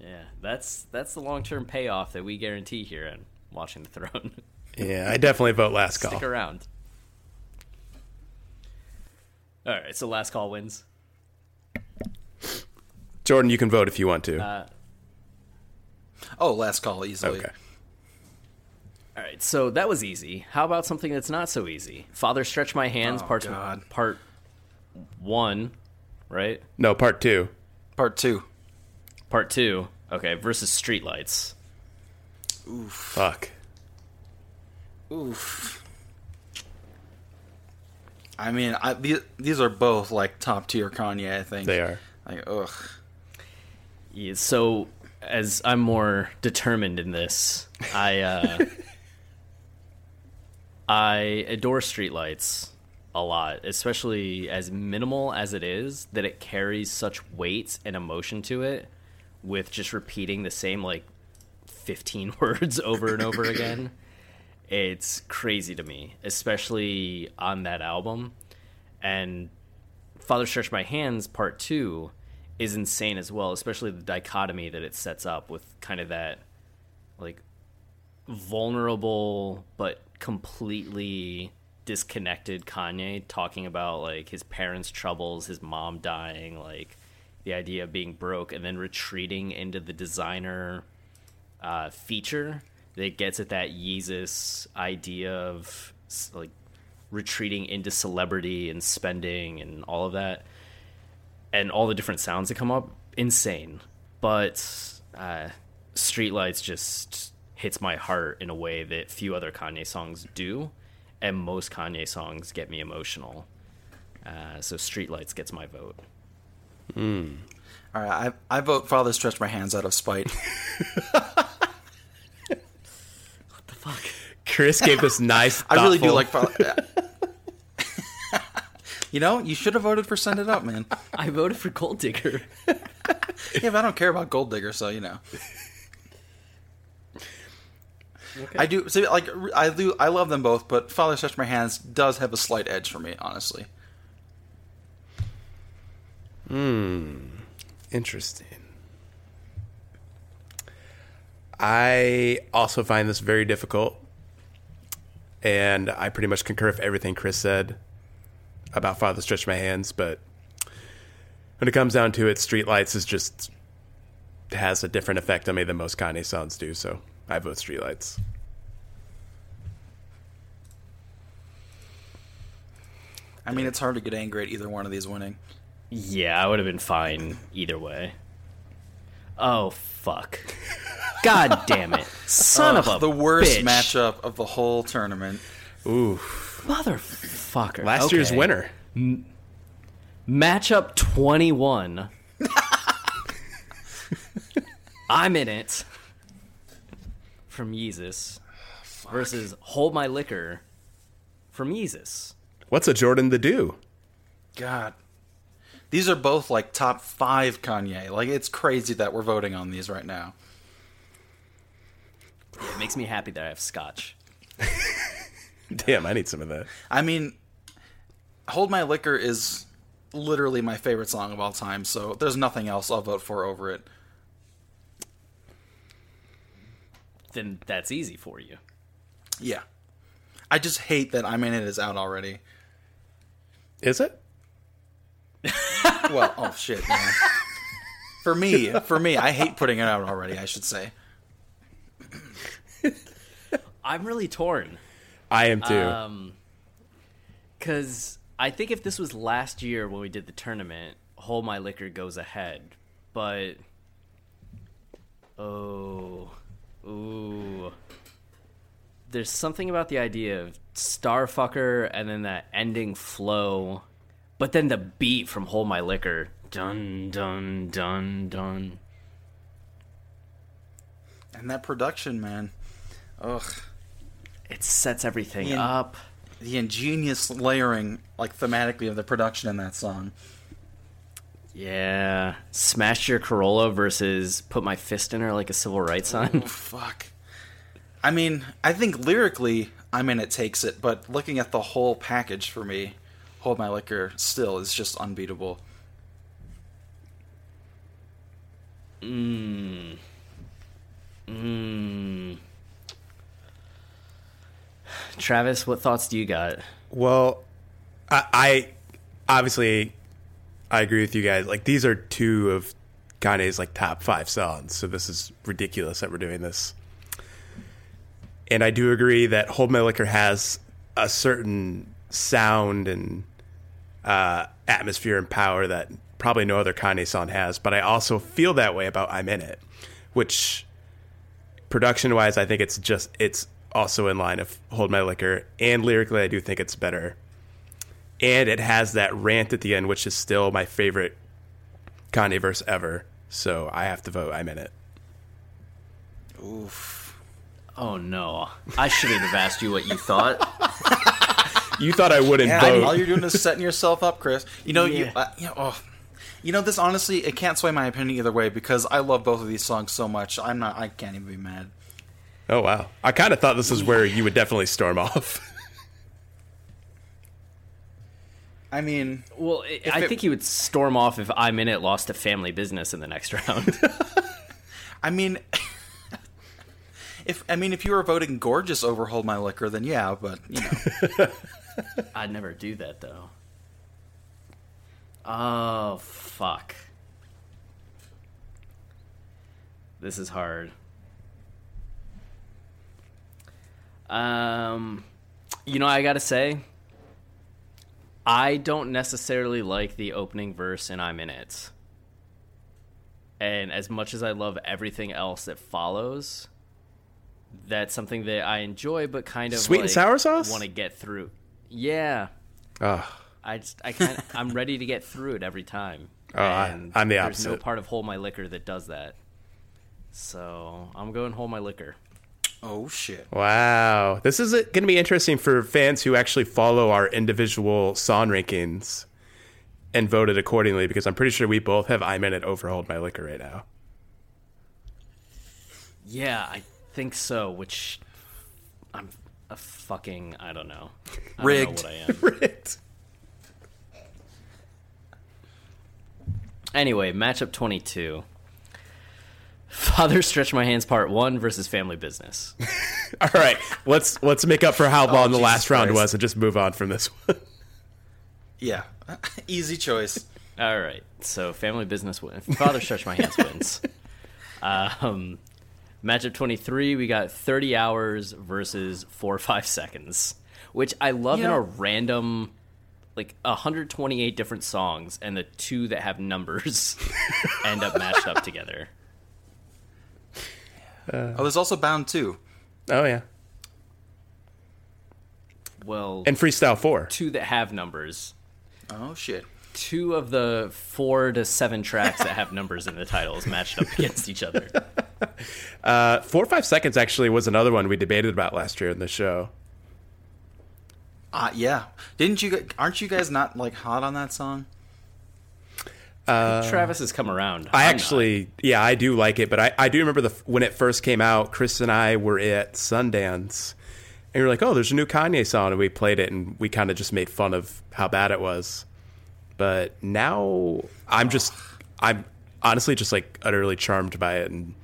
Yeah, that's that's the long term payoff that we guarantee here in Watching the Throne. Yeah, I definitely vote last call. Stick around. All right, so last call wins. Jordan, you can vote if you want to. Uh, Oh, last call easily. okay. All right, so that was easy. How about something that's not so easy? Father, stretch my hands. Oh, part God. part one, right? No, part two. Part two. Part two. Okay, versus streetlights. Oof. Fuck. Oof. I mean, I, these, these are both like top tier Kanye. I think They are. Like, ugh. Yeah, so as I'm more determined in this, I uh, I adore streetlights a lot, especially as minimal as it is, that it carries such weight and emotion to it with just repeating the same like 15 words over and over again. It's crazy to me, especially on that album. And Father Stretch My Hands Part 2 is insane as well, especially the dichotomy that it sets up with kind of that like vulnerable but completely disconnected Kanye talking about like his parents' troubles, his mom dying, like the idea of being broke, and then retreating into the designer uh, feature that gets at that Yeezus idea of like retreating into celebrity and spending and all of that, and all the different sounds that come up. Insane, but uh, Streetlights just hits my heart in a way that few other Kanye songs do, and most Kanye songs get me emotional. Uh, so Streetlights gets my vote. All right, I, I vote Father Stretch My Hands out of spite. What the fuck? Chris gave this nice. I really do like Father. You know, you should have voted for Send It Up, man. I voted for Gold Digger. Yeah, but I don't care about Gold Digger, so you know. I do see, like I do. I love them both, but Father Stretch My Hands does have a slight edge for me, honestly. Hmm. Interesting. I also find this very difficult, and I pretty much concur with everything Chris said about Father Stretch My Hands. But when it comes down to it, Streetlights is just has a different effect on me than most Kanye songs do. So I vote Streetlights. I mean, it's hard to get angry at either one of these winning. Yeah, I would have been fine either way. Oh fuck! God damn it! Son of a the worst bitch. matchup of the whole tournament. Ooh, motherfucker! last year's Okay. winner. Matchup 21. I'm in it. From Yeezus. Versus Hold My Liquor from Yeezus. What's a Jordan the do? God. These are both like top five Kanye. Like it's crazy that we're voting on these right now. It makes me happy that I have scotch. Damn, I need some of that. I mean, Hold My Liquor is literally my favorite song of all time, so there's nothing else I'll vote for over it. Then that's easy for you. Yeah. I just hate that I'm in it is out already. Is it? Well, oh shit, yeah. For me, for me, I hate putting it out already, I should say. I'm really torn. I am too. Um, because I think if this was last year when we did the tournament, Hold My Liquor goes ahead. But oh, ooh, there's something about the idea of Starfucker and then that ending flow, but then the beat from Hold My Liquor, dun dun dun dun. And that production, man. Ugh. It sets everything Ian- up. The ingenious layering, like thematically, of the production in that song. Yeah, smash your Corolla versus put my fist in her like a civil rights sign. Fuck. I mean, I think lyrically, I mean, it takes it, but looking at the whole package for me, Hold My Liquor still is just unbeatable. Mm. Mm. Travis, what thoughts do you got? Well, I, I obviously I agree with you guys. Like these are two of Kanye's like top five songs, so this is ridiculous that we're doing this. And I do agree that Hold My Liquor has a certain sound and uh, atmosphere and power that probably no other Kanye song has. But I also feel that way about I'm in it, which production wise, I think it's just it's also in line of Hold My Liquor, and lyrically, I do think it's better. And it has that rant at the end, which is still my favorite Kanye verse ever. So I have to vote. I'm in it. Oof. Oh no, I shouldn't have asked you what you thought. You thought I wouldn't Yeah, vote. all you're doing is setting yourself up, Chris. You know, you, uh, you know, oh, you know, this honestly, it can't sway my opinion either way because I love both of these songs so much. I'm not, I can't even be mad. Oh wow! I kind of thought this is where you would definitely storm off. I mean, Well, I I it- think he would storm off if I'm in it lost to family business in the next round. I mean, if I mean, if you were voting gorgeous over Hold My Liquor, then yeah, but you know, I'd never do that though. Oh fuck. This is hard. Um you know I got to say I don't necessarily like the opening verse and I'm in it. And as much as I love everything else that follows, that's something that I enjoy but kind of Sweet and sour sauce? want to get through. Yeah. oh, I just I kind I'm ready to get through it every time. Oh, I- And I'm the opposite. There's no part of Hold My Liquor that does that. So I'm going Hold My Liquor. Oh shit. wow! This is going to be interesting for fans who actually follow our individual song rankings and voted accordingly, because I'm pretty sure we both have I'm in it over Hold My Liquor right now. Yeah, I think so. Which I'm a fucking I don't know. I Rigged. Don't know what I am. Right. Anyway, matchup 22. Father Stretch My Hands Part 1 versus Family Business. All right, let's let's make up for how long the Yeezus last round was and just move on from this one. Yeah, easy choice. All right. So Family Business wins. Father Stretch My Hands wins. Um, matchup 23, we got 30 hours versus 4 or 5 seconds, which I love You in a random, like 128 different songs, and the two that have numbers end up matched up together. Oh, there's also Bound too. Oh yeah, Well, and Freestyle Four. two that have numbers. Oh shit. Two of the four to seven tracks that have numbers in the titles matched up against each other. Uh, four or five seconds actually was another one we debated about last year in the show. Uh, yeah. Didn't you? g- Aren't you guys not like hot on that song? Uh, Travis has come around. I I'm not. actually, yeah, I do like it, but I, I do remember the when it first came out. Chris and I were at Sundance, and we were like, "Oh, there's a new Kanye song," and we played it, and we kind of just made fun of how bad it was. But now I'm just, I'm honestly just like utterly charmed by it, and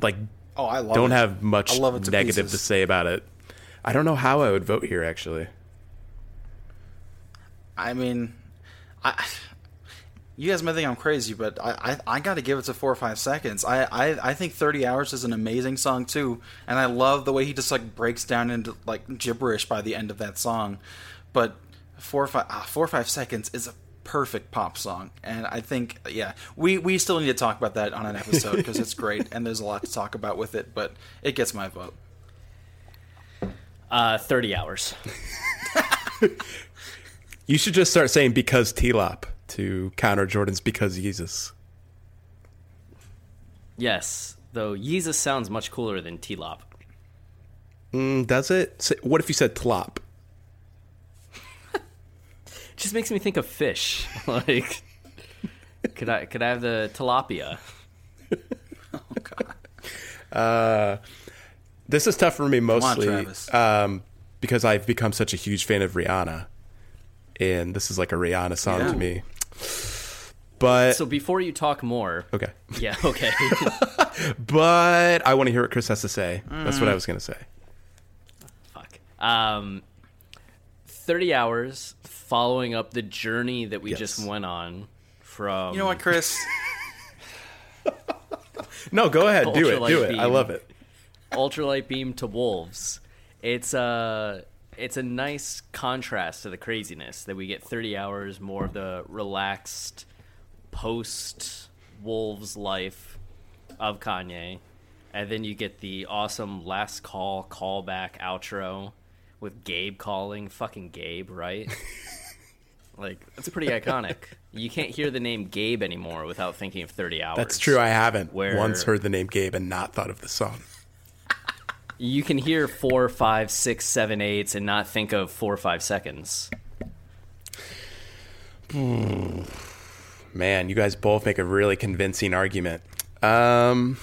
like Oh, I love don't it. have much love it to negative pieces. to say about it. I don't know how I would vote here actually. I mean, I. You guys might think I'm crazy, but I, I, I got to give it to four or five seconds. I, I, I think 30 Hours is an amazing song too, and I love the way he just like breaks down into like gibberish by the end of that song. But four or five, ah, four or five seconds is a perfect pop song, and I think yeah, we, we still need to talk about that on an episode because it's great and there's a lot to talk about with it. But it gets my vote. Uh, 30 hours. You should just start saying "because T-Lop" to counter Jordan's "because Yeezus." Yes, though Yeezus sounds much cooler than T-Lop. Mm, does it? Say- What if you said "tlop"? It just makes me think of fish. like, could I could I have the tilapia? Oh God. Uh, this is tough for me mostly Travis. um, because I've become such a huge fan of Rihanna, and this is like a Rihanna song Yeah. to me. But So before you talk more, okay, yeah, okay. but I want to hear what Chris has to say. That's Mm. what I was gonna say. Fuck. Um, 30 hours following up the journey that we Yes. just went on from You know what, Chris? No, go ahead, do it, Ultralight do it. I beam. love it. ultralight beam to wolves. It's a it's a nice contrast to the craziness that we get 30 hours more of the relaxed post wolves life of Kanye. And then you get the awesome last call callback outro with Gabe calling fucking Gabe, right? like that's pretty iconic. You can't hear the name Gabe anymore without thinking of 30 hours. That's true. I haven't Where- once heard the name Gabe and not thought of the song. You can hear four, five, six, seven, eights, and not think of four or five seconds. Man, you guys both make a really convincing argument. Um,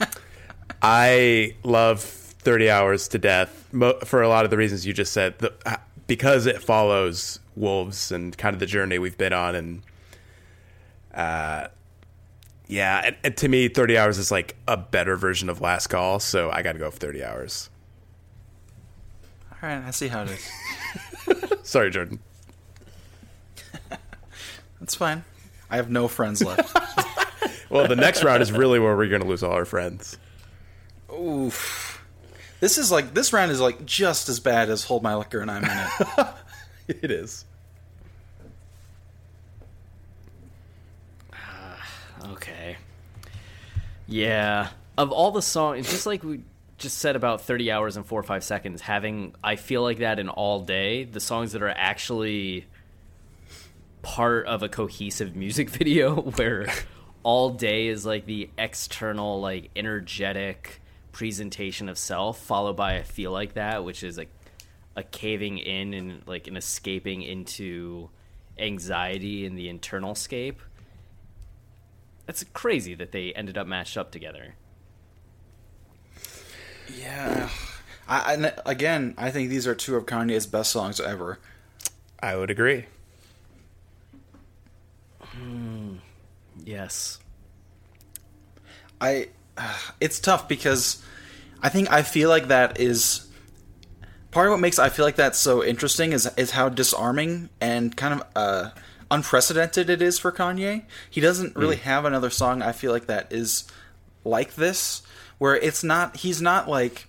I love 30 Hours to death for a lot of the reasons you just said. Uh, because it follows Wolves and kind of the journey we've been on. And uh, yeah, and, and to me, 30 Hours is like a better version of Last Call. So I got to go for 30 Hours. All right, I see how it is. Sorry, Jordan. That's fine. I have no friends left. Well, the next round is really where we're going to lose all our friends. Oof. This is like this round is like just as bad as Hold My Liquor and I'm in it. It is. Okay. Yeah. Of all the songs, just like we just said about 30 hours and four or five seconds, having, I feel like that in all day, the songs that are actually part of a cohesive music video where all day is like the external, like energetic presentation of self, followed by I feel like that, which is like a caving in and like an escaping into anxiety in the internal scape. That's crazy that they ended up matched up together. yeah. I, I, again, I think these are two of Kanye's best songs ever. I would agree. Yes. I it's tough because I think I feel like that is part of what makes I feel like that so interesting is is how disarming and kind of uh, unprecedented it is for Kanye. He doesn't really have another song I feel like that is like this, where it's not he's not like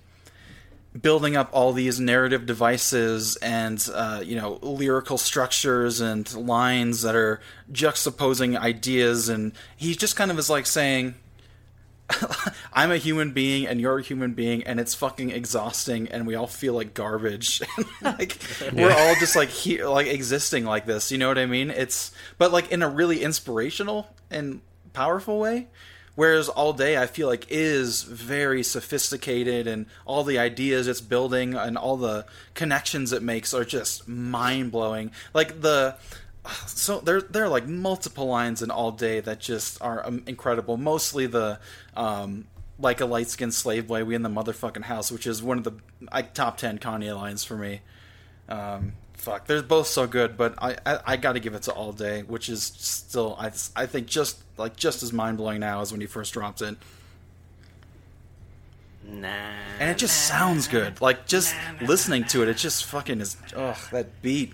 building up all these narrative devices and uh, you know lyrical structures and lines that are juxtaposing ideas, and he just kind of is like saying. I'm a human being and you're a human being and it's fucking exhausting and we all feel like garbage. like we're all just like he- like existing like this, you know what I mean? It's but like in a really inspirational and powerful way. Whereas all day I feel like is very sophisticated and all the ideas it's building and all the connections it makes are just mind blowing. Like the so there there are like multiple lines in all day that just are um, incredible. Mostly the um, like a light skinned slave boy, we in the motherfucking house, which is one of the like top ten Kanye lines for me. Um, fuck, they're both so good, but I I, I got to give it to All Day, which is still I I think just like just as mind blowing now as when he first dropped it. Nah. And it just sounds good. Like just listening to it, it just fucking is. Ugh, that beat.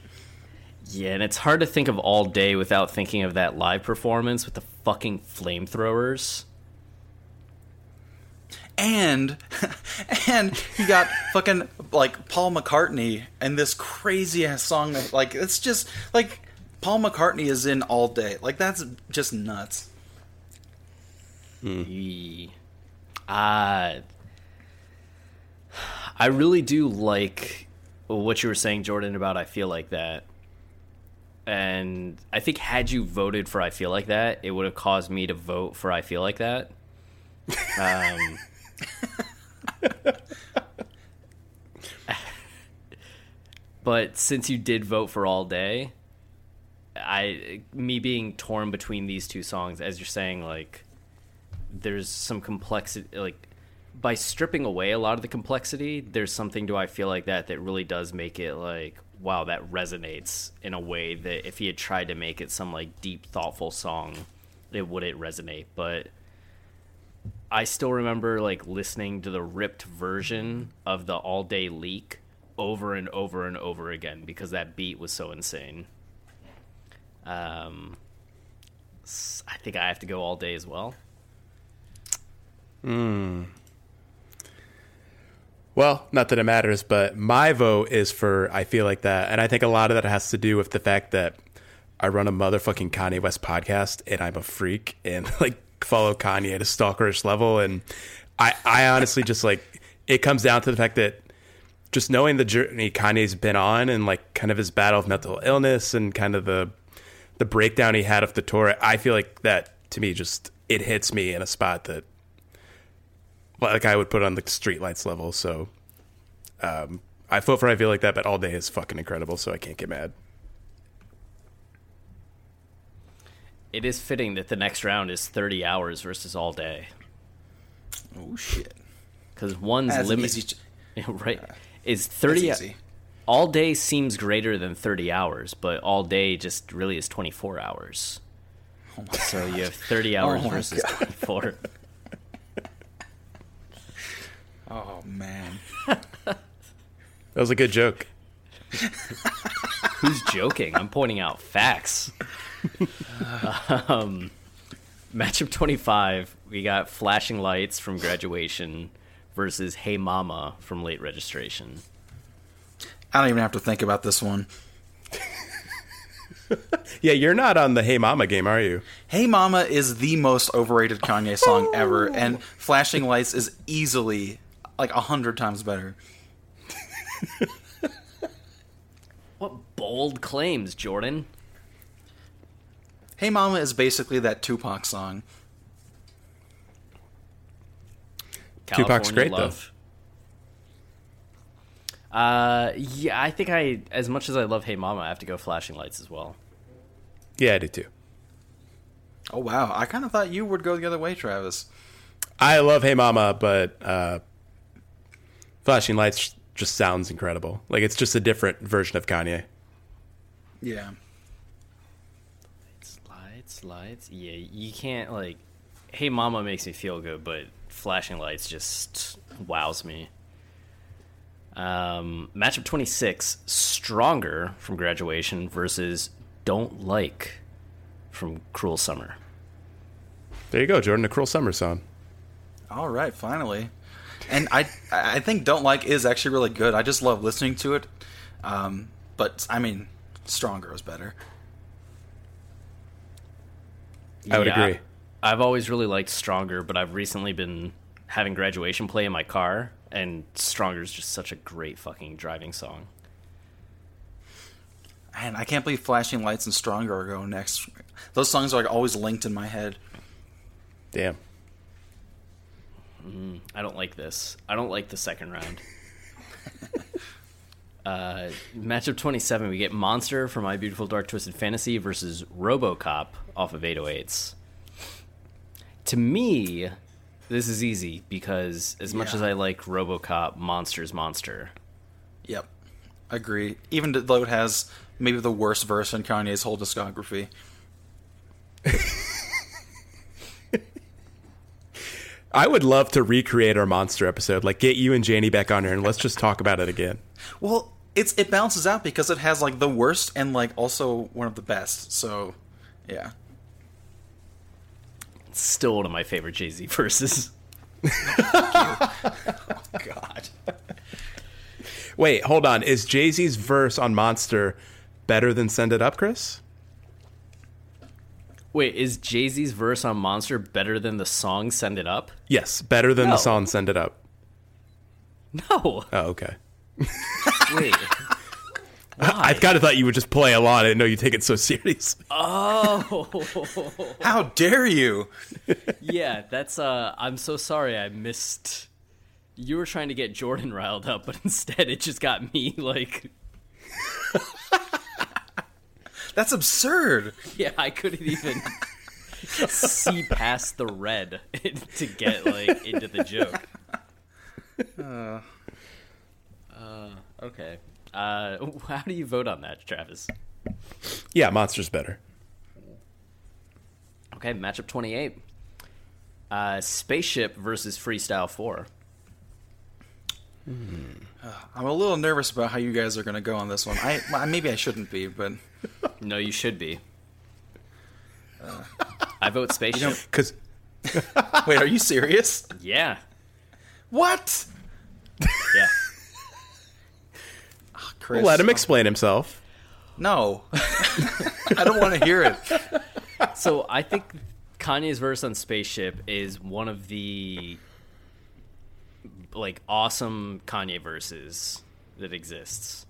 Yeah, and it's hard to think of all day without thinking of that live performance with the fucking flamethrowers. and and he got fucking like Paul McCartney and this crazy ass song that, like it's just like Paul McCartney is in all day like that's just nuts Yee. Uh, I really do like what you were saying, Jordan, about I feel like that. And I think had you voted for I feel like that, it would have caused me to vote for I feel like that. Um, but since you did vote for all day, I me being torn between these two songs, as you're saying, like there's some complexity like by stripping away a lot of the complexity there's something to i feel like that that really does make it like wow that resonates in a way that if he had tried to make it some like deep thoughtful song it wouldn't resonate. But i still remember like listening to the ripped version of the all day leak over and over and over again because that beat was so insane. Um I think i have to go all day as well Well, not that it matters, but my vote is for I feel like that, and I think a lot of that has to do with the fact that I run a motherfucking Kanye West podcast, and I'm a freak and like follow Kanye at a stalkerish level, and I I honestly just like it comes down to the fact that just knowing the journey Kanye's been on and like kind of his battle of mental illness and kind of the the breakdown he had of the tour, I feel like that to me just it hits me in a spot that like I would put on the streetlights level. So um, I vote for I feel like that, but all day is fucking incredible, so I can't get mad. It is fitting that the next round is 30 hours versus all day. oh shit Because one's That's an limit, ch- right, is 30. easy. All day seems greater than 30 hours, but all day just really is 24 hours. so you have 30 hours Oh my versus 24. oh man That was a good joke. Who's joking? I'm pointing out facts. um, matchup 25, we got Flashing Lights from Graduation versus Hey Mama from Late Registration. I don't even have to think about this one Yeah, you're not on the Hey Mama game, are you? Hey Mama is the most overrated Kanye song ever, and Flashing Lights is easily like a hundred times better. What bold claims, Jordan? Hey Mama is basically that Tupac song. Tupac's great, Love. Uh, yeah, I think I, as much as I love Hey Mama, I have to go Flashing Lights as well. Yeah, I do too. Oh wow, I kind of thought you would go the other way, Travis. I love Hey Mama, but uh, Flashing Lights just sounds incredible. Like it's just a different version of Kanye. Yeah. Lights, lights. Lights. Yeah, you can't like. Hey Mama makes me feel good, but Flashing Lights just wows me. Um, matchup 26, Stronger from Graduation versus Don't Like from Cruel Summer. There you go, Jordan, a Cruel Summer song. All right, finally. And I I think Don't Like is actually really good. I just love listening to it. Um, but I mean, Stronger is better. I would Yeah, agree. I've always really liked Stronger, but I've recently been having graduation play in my car, and Stronger is just such a great fucking driving song. Man, I can't believe Flashing Lights and Stronger are going next. Those songs are like always linked in my head. Damn. I don't like this. I don't like the second round. uh, matchup 27, we get Monster from My Beautiful Dark Twisted Fantasy versus Robocop off of 808s. To me, this is easy because as much Yeah. as I like Robocop, Monster's Monster. Yep, agree. Even though it has maybe the worst verse in Kanye's whole discography. I would love to recreate our monster episode. Like, get you and Janie back on here and let's just talk about it again. Well, it's it balances out because it has like the worst and like also one of the best. So, yeah. It's still one of my favorite Jay Z verses. Oh, God. Wait, hold on. Is Jay Z's verse on Monster better than Send It Up, Chris? Wait, is Jay Z's verse on Monster better than the song Send It Up? Yes, better than No. the song Send It Up. No. Oh, okay. Wait. Why? I kind of thought you would just play a lot. I didn't know you take it so seriously. Oh. How dare you? yeah, that's uh I'm so sorry I missed you were trying to get Jordan riled up, but instead it just got me like That's absurd. yeah, I couldn't even see past the red to get like into the joke. Uh, okay. Uh how do you vote on that, Travis? Yeah, Monster's better. Okay, matchup 28. Uh Spaceship versus Freestyle 4. I'm a little nervous about how you guys are going to go on this one. I well, maybe I shouldn't be, but No, you should be. I vote Spaceship. Because wait, are you serious? yeah. What? Yeah. Chris, let him explain himself. No, I don't want to hear it. So I think Kanye's verse on Spaceship is one of the like awesome Kanye verses that exists.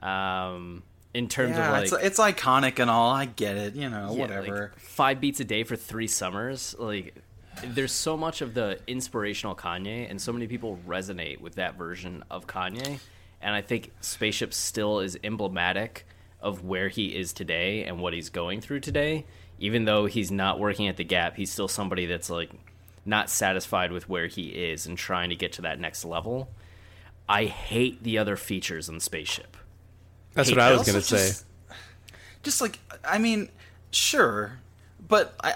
Um, in terms Yeah, of like, it's it's iconic and all. I get it. You know, yeah, whatever. like, five beats a day for three summers. Like, there's so much of the inspirational Kanye, and so many people resonate with that version of Kanye. And I think Spaceship still is emblematic of where he is today and what he's going through today. Even though he's not working at the Gap, he's still somebody that's like not satisfied with where he is and trying to get to that next level. I hate the other features on Spaceship. That's what I was going to say. just- just like I mean, sure, but I,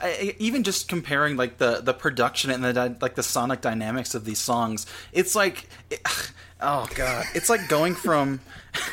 I even just comparing like the the production and the like the sonic dynamics of these songs, it's like, it, oh god, it's like going from,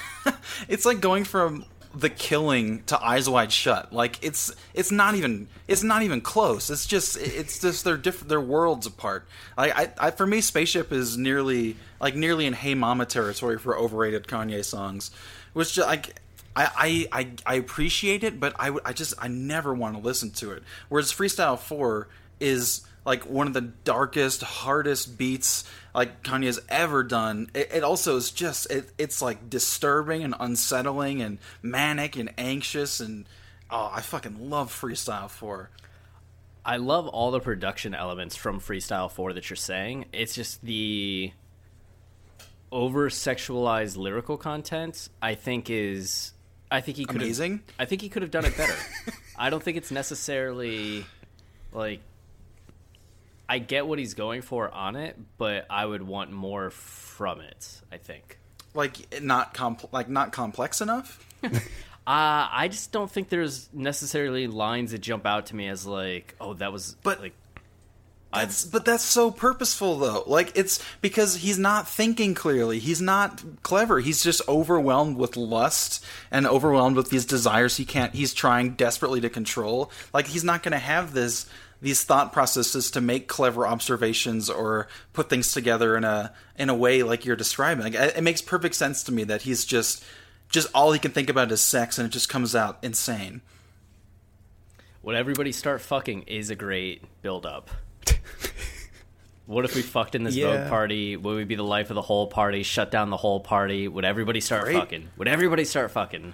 it's like going from the killing to eyes wide shut. Like it's it's not even it's not even close. It's just it's just they're different they're worlds apart. Like I, I for me spaceship is nearly like nearly in hey mama territory for overrated kanye songs which just like I, I, I, I appreciate it, but I, I just I never want to listen to it. Whereas Freestyle Four is like one of the darkest, hardest beats like Kanye's ever done. It, it also is just it, it's like disturbing and unsettling and manic and anxious and oh, I fucking love Freestyle Four. I love all the production elements from Freestyle 4 that you're saying. It's just the over sexualized lyrical content I think is I think he could Amazing? I think he could have done it better. I don't think it's necessarily like I get what he's going for on it, but I would want more from it, I think. Like not compl- like not complex enough. Uh, I just don't think there's necessarily lines that jump out to me as like, oh, that was But- like That's but that's so purposeful though. Like it's because he's not thinking clearly. He's not clever. He's just overwhelmed with lust and overwhelmed with these desires he can't he's trying desperately to control. Like he's not going to have this these thought processes to make clever observations or put things together in a in a way like you're describing. Like, it makes perfect sense to me that he's just just all he can think about is sex, and it just comes out insane. Would everybody start fucking is a great build up. what if we fucked in this Yeah. Party? Would we be the life of the whole party? Shut down the whole party? Would everybody start Great. fucking? Would everybody start fucking?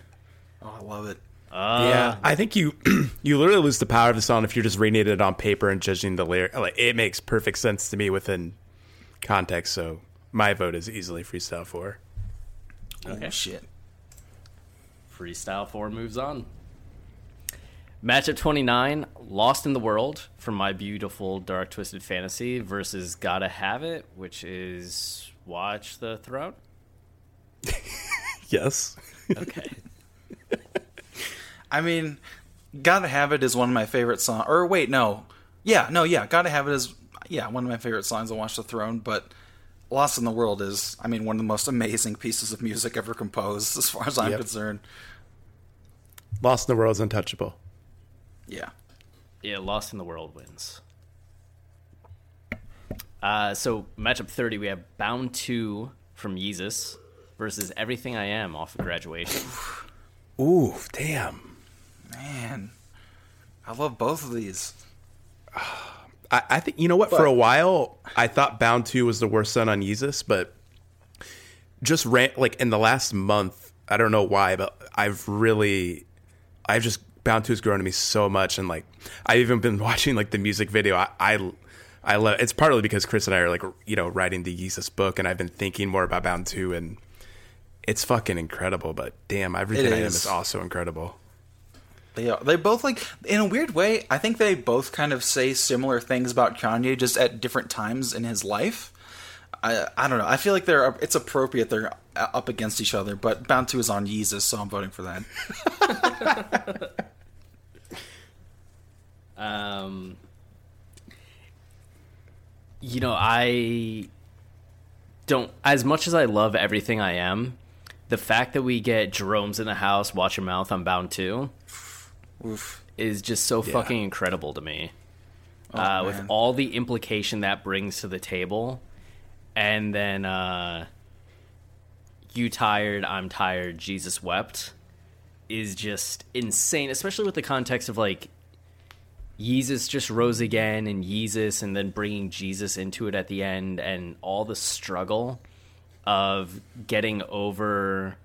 Oh, I love it. Yeah, ah. I think you you literally lose the power of the song if you're just reading it on paper and judging the lyric. Like it makes perfect sense to me within context. So my vote is easily freestyle four. Okay. Oh shit. Freestyle 4 moves on. Matchup 29, Lost in the World from My Beautiful Dark Twisted Fantasy versus Gotta Have It, which is Watch the Throne. Yes. Okay. I mean, Gotta Have It is one of my favorite songs. Or wait, no. Yeah, no, yeah. Gotta Have It is, yeah, one of my favorite songs on Watch the Throne, but Lost in the World is, I mean, one of the most amazing pieces of music ever composed, as far as I'm Yep. concerned. Lost in the World is untouchable. Yeah. Yeah, Lost in the World wins. Uh, so, matchup 30, we have Bound 2 from Yeezus versus Everything I Am off of Graduation. Ooh, damn. Man. I love both of these. I, I think you know what. For a while, I thought Bound Two was the worst song on Yeezus, but just ran like in the last month. I don't know why, but I've really, I've just Bound Two has grown to me so much, and like I've even been watching like the music video. I, I, I love. It's partly because Chris and I are like you know writing the Yeezus book, and I've been thinking more about Bound Two, and it's fucking incredible. But damn, everything It I am is. is also incredible. They are. They both like in a weird way. I think they both kind of say similar things about Kanye, just at different times in his life. I I don't know. I feel like they're it's appropriate they're up against each other. But Bound is on Yeezus, so I'm voting for that. Um, you know, I don't. As much as I love everything I am, the fact that we get Jerome's in the house, watch your mouth, I'm bound to, Oof. is just so fucking incredible to me. Oh, uh, with all the implication that brings to the table, and then uh, you tired, I'm tired, Jesus wept, is just insane. Especially with the context of like Jesus just rose again, and Jesus, and then bringing Jesus into it at the end, and all the struggle of getting over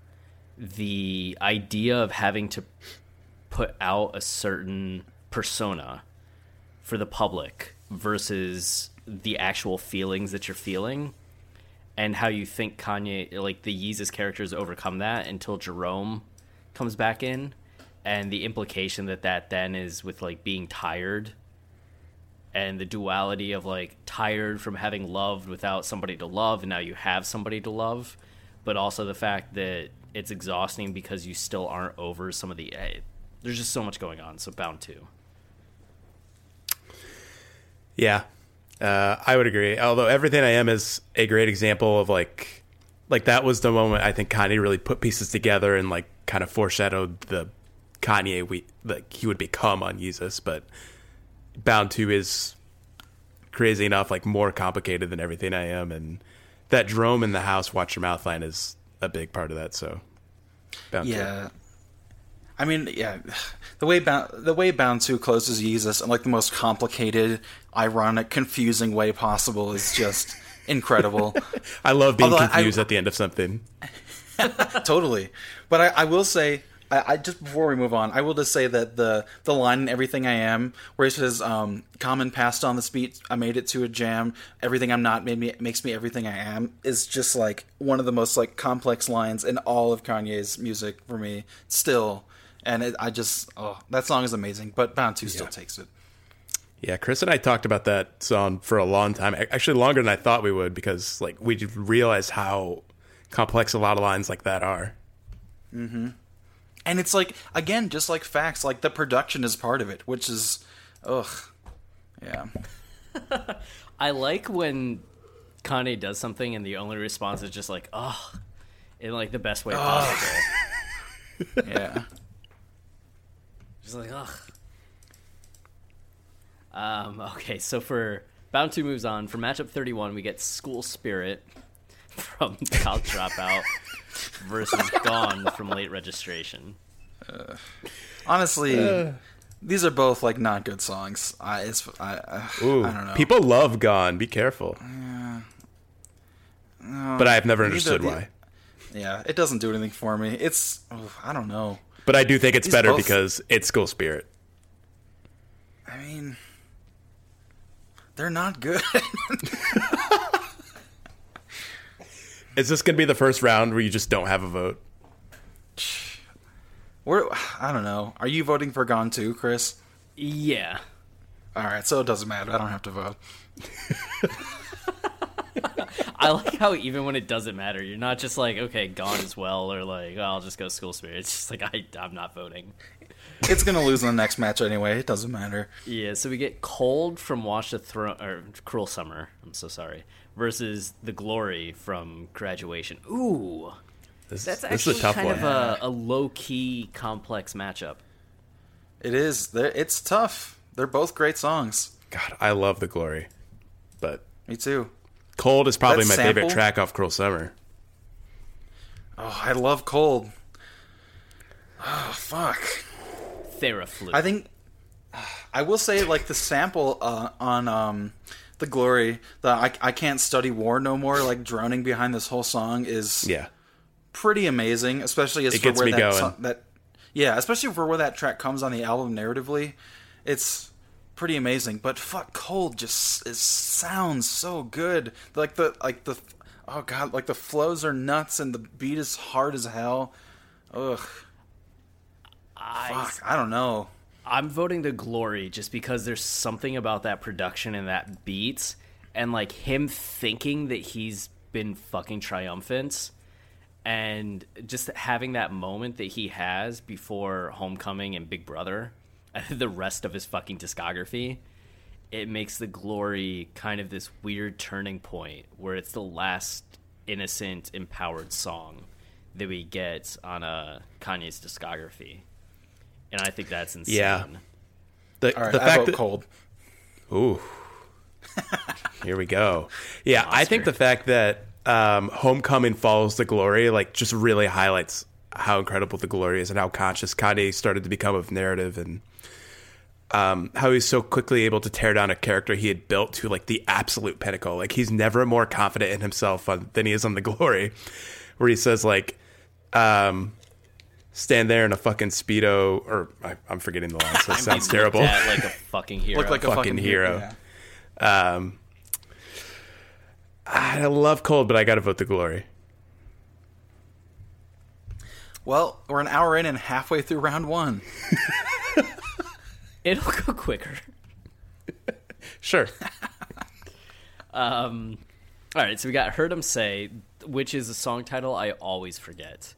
the idea of having to put out a certain persona for the public versus the actual feelings that you're feeling and how you think Kanye like the Yeezus characters overcome that until Jerome comes back in and the implication that that then is with like being tired and the duality of like tired from having loved without somebody to love and now you have somebody to love but also the fact that it's exhausting because you still aren't over some of the eh, there's just so much going on so bound to Yeah, uh, I would agree. Although everything I am is a great example of like, like that was the moment I think Kanye really put pieces together and like kind of foreshadowed the Kanye we like he would become on Yeezus. But Bound Two is crazy enough, like more complicated than everything I am, and that Jerome in the house, watch your mouth line is a big part of that. So, Bound Two. I mean, yeah, the way Bound, the way Bound Two closes Yeezus in like the most complicated, ironic, confusing way possible is just incredible. I love being Although I- confused at the end of something. totally. But I, I will say, I, I just before we move on, I will just say that the the line in "Everything I Am," where he says, um, "Common passed on the beat, I made it to a jam. Everything I'm not made me makes me everything I am," is just like one of the most like complex lines in all of Kanye's music for me. Still, and it, I just oh, that song is amazing. But Bound Two still takes it. Yeah, Chris and I talked about that song for a long time. Actually, longer than I thought we would because like we realized how complex a lot of lines like that are. Mhm. And it's like again, just like facts, like the production is part of it, which is, ugh, yeah. I like when Kanye does something and the only response is just like, oh, in like the best way possible. Yeah. Just like, ugh. Um, okay, so for Bound 2 moves on, for matchup 31, we get School Spirit from College Dropout versus Gone from Late Registration. Honestly, these are both like not good songs. I, it's, I, I, Ooh, I don't know. people love Gone. Be careful. but I have never understood the- why. yeah, it doesn't do anything for me. It's, oh, I don't know. But I do think it's These better both- because it's School Spirit. I mean, they're not good. Is this going to be the first round where you just don't have a vote? We're, I don't know. Are you voting for Gone too, Chris? Yeah. All right, so it doesn't matter. I don't have to vote. I like how even when it doesn't matter, you're not just like, okay, Gone as well, or like, oh, I'll just go School Spirit. It's just like, I, I'm not voting. It's gonna lose in the next match anyway. It doesn't matter. Yeah, so we get Cold from Watch the Throne, or Cruel Summer, I'm so sorry, versus The Glory from Graduation. Ooh. This, That's this actually is a tough kind one. of a, a low key, complex matchup. It is. They're- It's tough. They're both great songs. God, I love The Glory. But Me too. Cold is probably That my favorite track off Cruel Summer. Oh, I love Cold. Oh fuck. Theraflu. I think I will say like the sample uh, on um the glory the I, I can't study war no more like droning behind this whole song is Yeah. pretty amazing especially as It for gets where me that going. so- that yeah especially for where that track comes on the album narratively it's pretty amazing but fuck cold just it sounds so good. Like the like the oh god like the flows are nuts and the beat is hard as hell. Ugh. I, fuck I don't know. I'm voting to Glory just because there's something about that production and that beat, and like him thinking that he's been fucking triumphant, and just having that moment that he has before Homecoming and Big Brother, the rest of his fucking discography. It makes The Glory kind of this weird turning point where it's the last innocent, empowered song that we get on a Kanye's discography. And I think that's insane. Yeah. The, all right the I fact vote that cold Ooh. Here we go. Yeah, I think the fact that um, Homecoming follows the glory like just really highlights how incredible the glory is and how conscious Kanye started to become of narrative and um, how he's so quickly able to tear down a character he had built to like the absolute pinnacle. Like he's never more confident in himself on, than he is on the glory, where he says like, um, "Stand there in a fucking speedo," or I, I'm forgetting the line, so it I sounds terrible. at like a fucking hero. look like a fucking fucking, hero. yeah. Um, I love cold, but I got to vote the glory. Well, we're an hour in and halfway through round one. It'll go quicker. Sure. Um, all right, so we got heard "Heard 'Em Say," which is a song title I always forget.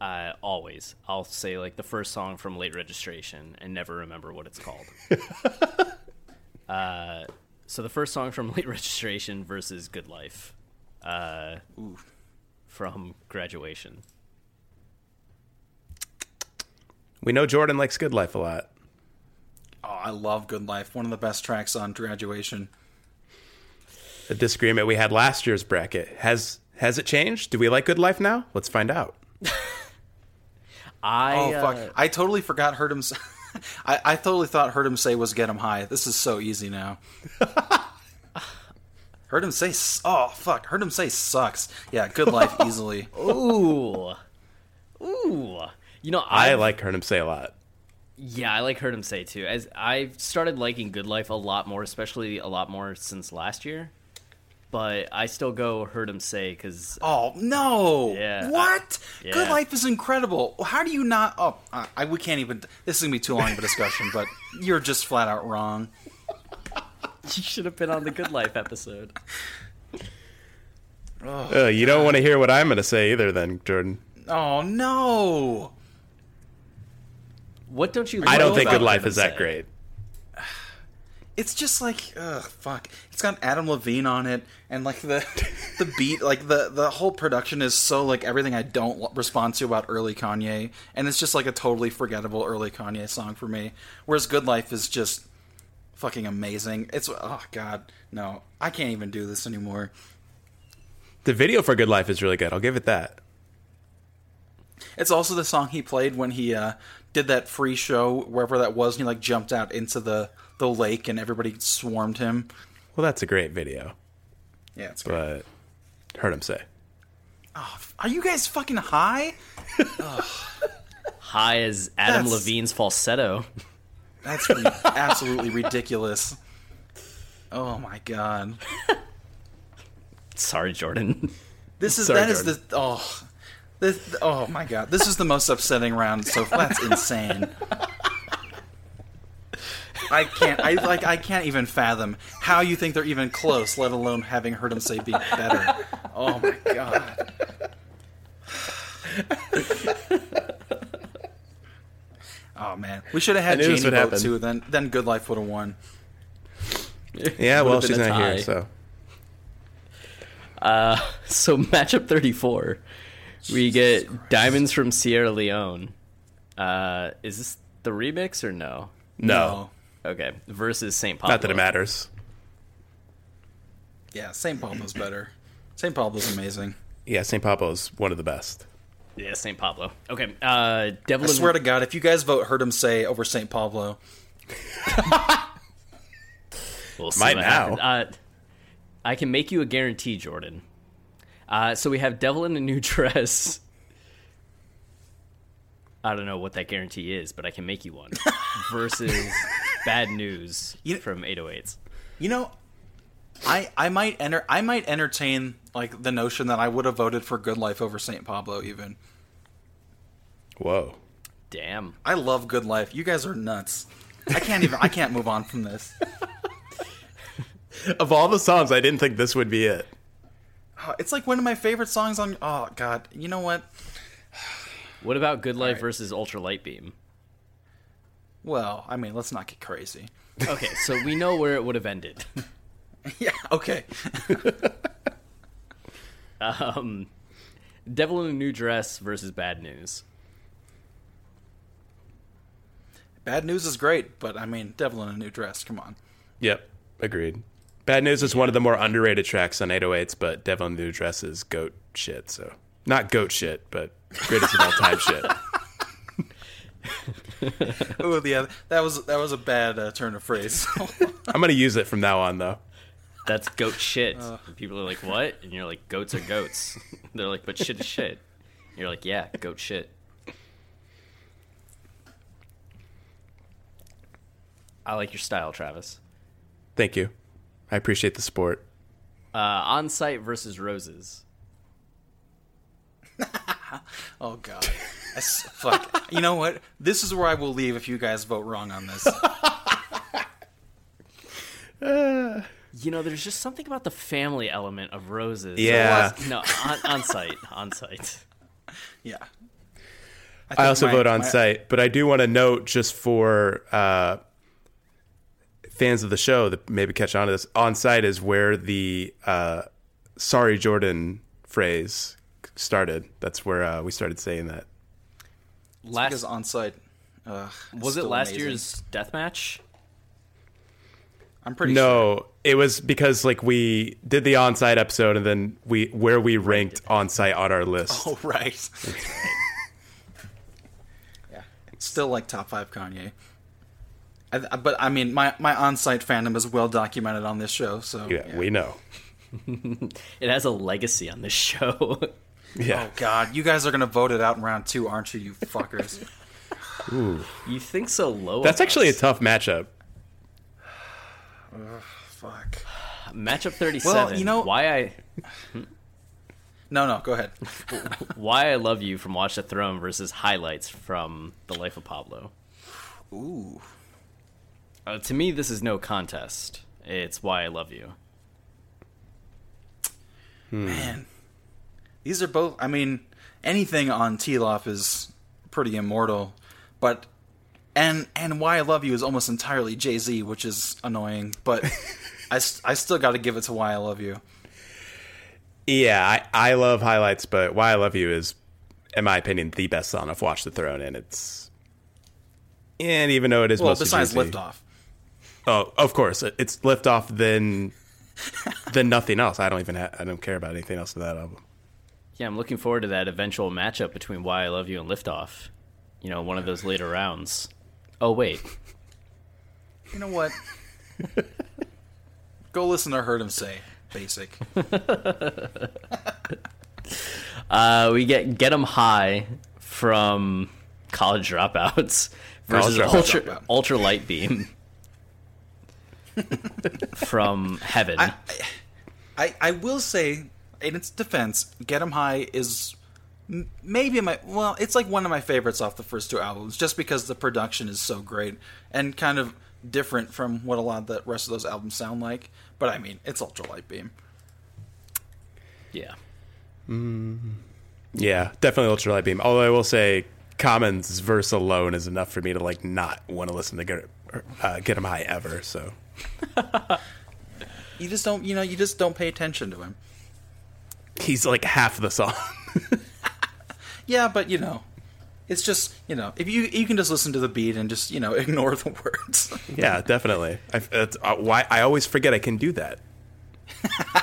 Uh, always, I'll say like the first song from Late Registration and never remember what it's called. uh, so the first song from Late Registration versus Good Life, uh, from Graduation. we know Jordan likes Good Life a lot. Oh, I love Good Life. One of the best tracks on Graduation. The disagreement we had last year's bracket has has it changed? Do we like Good Life now? Let's find out. I Oh fuck! uh, I totally forgot. Heard him. Say, I I totally thought heard 'em say was get 'em high. This is so easy now. heard 'em say. Oh fuck! Heard 'Em Say sucks. Yeah, Good Life easily. ooh, ooh. You know, I I've- like heard 'em say a lot. Yeah, I like heard 'em say too. As I've started liking Good Life a lot more, especially a lot more since last year. But I still go heard 'em say because Oh no! Yeah, What? I- Good. Life is incredible. How do you not? Oh, I, I we can't even. This is gonna be too long of a discussion, but you're just flat out wrong. you should have been on the Good Life episode. Uh, you don't want to hear what I'm going to say either, then, Jordan. Oh no! What don't you? I don't think Good Life is that Say? great. It's just like, ugh, fuck. It's got Adam Levine on it, and like the the beat, like the the whole production is so like everything I don't respond to about early Kanye, and it's just like a totally forgettable early Kanye song for me. Whereas Good Life is just fucking amazing. It's oh god, no, I can't even do this anymore. The video for Good Life is really good. I'll give it that. It's also the song he played when he uh, did that free show wherever that was, and he like jumped out into the the lake and everybody swarmed him. Well, that's a great video, Yeah, it's great. but heard 'em say. Ah, are you guys fucking high? High as Adam That's- Levine's falsetto. That's re- absolutely ridiculous. Oh my god. Sorry, Jordan. This is Sorry, that is the oh this oh my god. This is the most upsetting round so that's insane. I can't I like I can't even fathom how you think they're even close, let alone having heard 'em say be better. Oh my god. Oh man, we should have had I knew Janie vote happen. too. Then, then Good Life would have won. Yeah, well, Would've she's been a not here, tie. so uh, So matchup 34, we get Diamonds from Sierra Leone. Uh, is this the remix or no? no, Okay, versus St. Pablo. not that it matters. Yeah, St. Pablo's better. St. Pablo's amazing. Yeah, St. Pablo's one of the best. Yeah, St. Pablo. Okay, uh, Devil I swear to God, if you guys vote Heard 'Em Say over St. Pablo, We'll see Might what now. Uh, I can make you a guarantee, Jordan. Uh, so we have Devil in a New Dress. I don't know what that guarantee is, but I can make you one. Versus Bad News You- from 808s. you know, I I might enter I might entertain like the notion that I would have voted for Good Life over St. Pablo. Even Whoa. Damn. I love Good Life. You guys are nuts. I can't even I can't move on from this. Of all the songs, I didn't think this would be it. Oh, It's like one of my favorite songs on. Oh God, you know what? What about Good Life right. versus Ultra Light Beam? Well, I mean, let's not get crazy. Okay, so we know where it would have ended. yeah. Okay. Um, Devil in a New Dress versus Bad News. Bad news is great, but I mean, Devil in a New Dress. Come on. Yep, agreed. Bad News is one of the more underrated tracks on 808s, but Devil in the New Dress is goat shit. So not goat shit, but greatest of all time shit. Oh, yeah, that was that was a bad uh, turn of phrase. I'm gonna use it from now on, though. That's goat shit. And people are like, what? And you're like, goats are goats. They're like, but shit is shit. You're like, yeah, goat shit. I like your style, Travis. Thank you. I appreciate the sport. Uh, On Sight versus roses. oh God. I s- fuck. You know what? This is where I will leave if you guys vote wrong on this. You know, there's just something about the family element of roses. Yeah. No, on, On Sight. On Sight. Yeah. I think also my- vote on my- site, but I do want to note just for uh, fans of the show that maybe catch on to this, On Sight is where the uh, "Sorry Jordan" phrase started. That's where uh, we started saying that. Last Because On Sight. Uh, was it last year's death match? I'm pretty sure. No, it was because like we did the On Sight episode and then we where we ranked On Sight on our list. Oh right. yeah. Still like top five Kanye. I, but I mean, my my On Sight fandom is well documented on this show, so yeah, we know. It has a legacy on this show. Yeah, Oh God, you guys are gonna vote it out in round two, aren't you, you fuckers? you think so low? that's of actually a tough matchup. Fuck. matchup 37. Well, you know- why I No, no, go ahead. why I love you from Watch the Throne versus highlights from The Life of Pablo. Ooh. Uh, to me, this is no contest. It's why I love you. Man, these are both. I mean, anything on TLOP is pretty immortal, but and and why I love you is almost entirely Jay Z, which is annoying. But I I still got to give it to why I love you. Yeah, I, I love highlights, but Why I Love You is, in my opinion, the best song of Watch the Throne, and it's and even though it is Well, mostly besides Jay-Z- Liftoff. Oh, of course, it's liftoff then then nothing else. I don't even ha- I don't care about anything else in that album. Yeah, I'm looking forward to that eventual matchup between Why I Love You and Liftoff. You know, one of those later rounds. Oh wait, You know what? Go listen to Heard 'Em Say. Basic. uh, we get Get 'Em High from College Dropouts versus College Ultra Dropout. Ultra Light Beam from Heaven. I, I I will say, in its defense, Get 'Em High is maybe my well, it's like one of my favorites off the first two albums, just because the production is so great and kind of different from what a lot of the rest of those albums sound like. But I mean, it's Ultralight Beam. yeah. Yeah, definitely ultralight beam. Although I will say, Common's verse alone is enough for me to like not want to listen to get uh, get 'em high ever. So You just don't, you know, you just don't pay attention to him. he's like half the song. Yeah, but you know, it's just you know, if you you can just listen to the beat and just you know ignore the words. yeah, definitely. I, that's, uh, why I always forget I can do that. All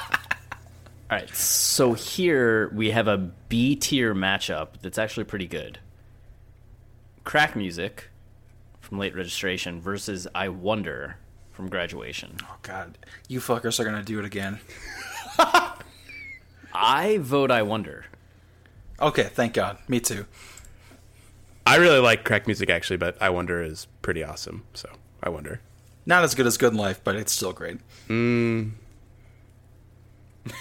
right, so here we have a B tier matchup that's actually pretty good. Crack Music from Late Registration versus I Wonder from Graduation. oh God, you fuckers are gonna do it again. I vote I Wonder. Okay, thank God. Me too. I really like crack music actually, but I wonder is pretty awesome. So I wonder. Not as good as Good Life, but it's still great. Mm.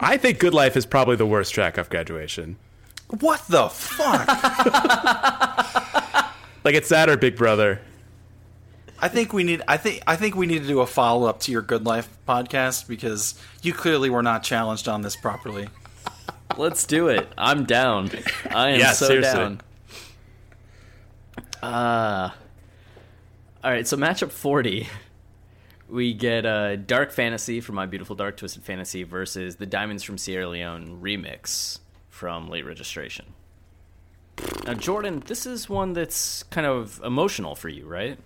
I think Good Life is probably the worst track off graduation. What the fuck? Like it's that or Big Brother. I think we need. I think. I think we need to do a follow up to your Good Life podcast because you clearly were not challenged on this properly. Let's do it. I'm down. I am Yeah, so seriously. down. Uh, all right, so matchup 40. We get uh, Dark Fantasy from My Beautiful Dark Twisted Fantasy versus the Diamonds from Sierra Leone remix from Late Registration. Now, Jordan, this is one that's kind of emotional for you, right?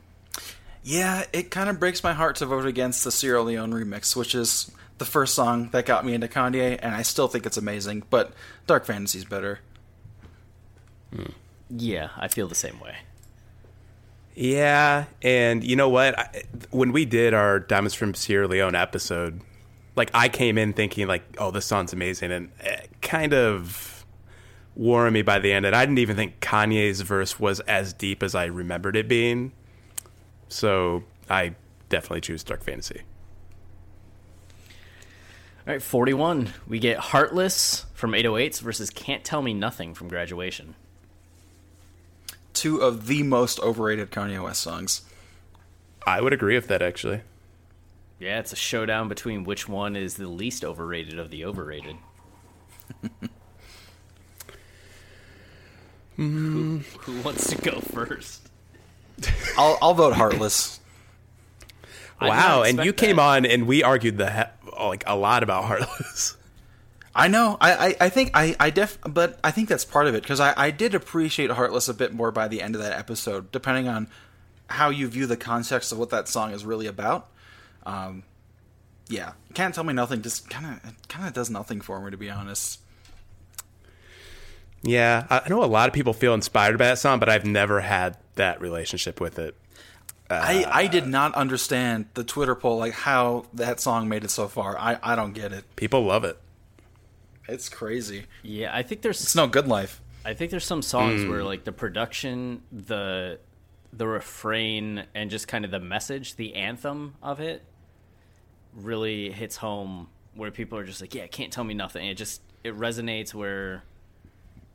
Yeah, it kind of breaks my heart to vote against the Sierra Leone remix, which is the first song that got me into Kanye, and I still think it's amazing. But Dark Fantasy's better. Hmm. Yeah, I feel the same way. Yeah, and you know what? I, when we did our Diamonds from Sierra Leone episode, like I came in thinking like, "Oh, this song's amazing," and it kind of wore on me by the end. And I didn't even think Kanye's verse was as deep as I remembered it being. So I definitely choose Dark Fantasy. All right, 41. We get Heartless from 808s versus Can't Tell Me Nothing from Graduation. Two of the most overrated Kanye West songs. I would agree with that actually. Yeah, it's a showdown between which one is the least overrated of the overrated. who, who wants to go first? I'll, I'll vote Heartless. Wow, and you expect came on and we argued the he- like a lot about Heartless. I know. I, I, I think I, I def but I think that's part of it because I, I did appreciate Heartless a bit more by the end of that episode, depending on how you view the context of what that song is really about. Um, yeah, can't tell me nothing. Just kind of kind of does nothing for me to be honest. Yeah, I I know a lot of people feel inspired by that song, but I've never had that relationship with it. I, I did not understand the Twitter poll like how that song made it so far. I, I don't get it. People love it. It's crazy. Yeah, I think there's It's no good life. I think there's some songs hmm. where like the production, the the refrain, and just kind of the message, the anthem of it, really hits home. Where people are just like, "Yeah, can't tell me nothing." It just it resonates. Where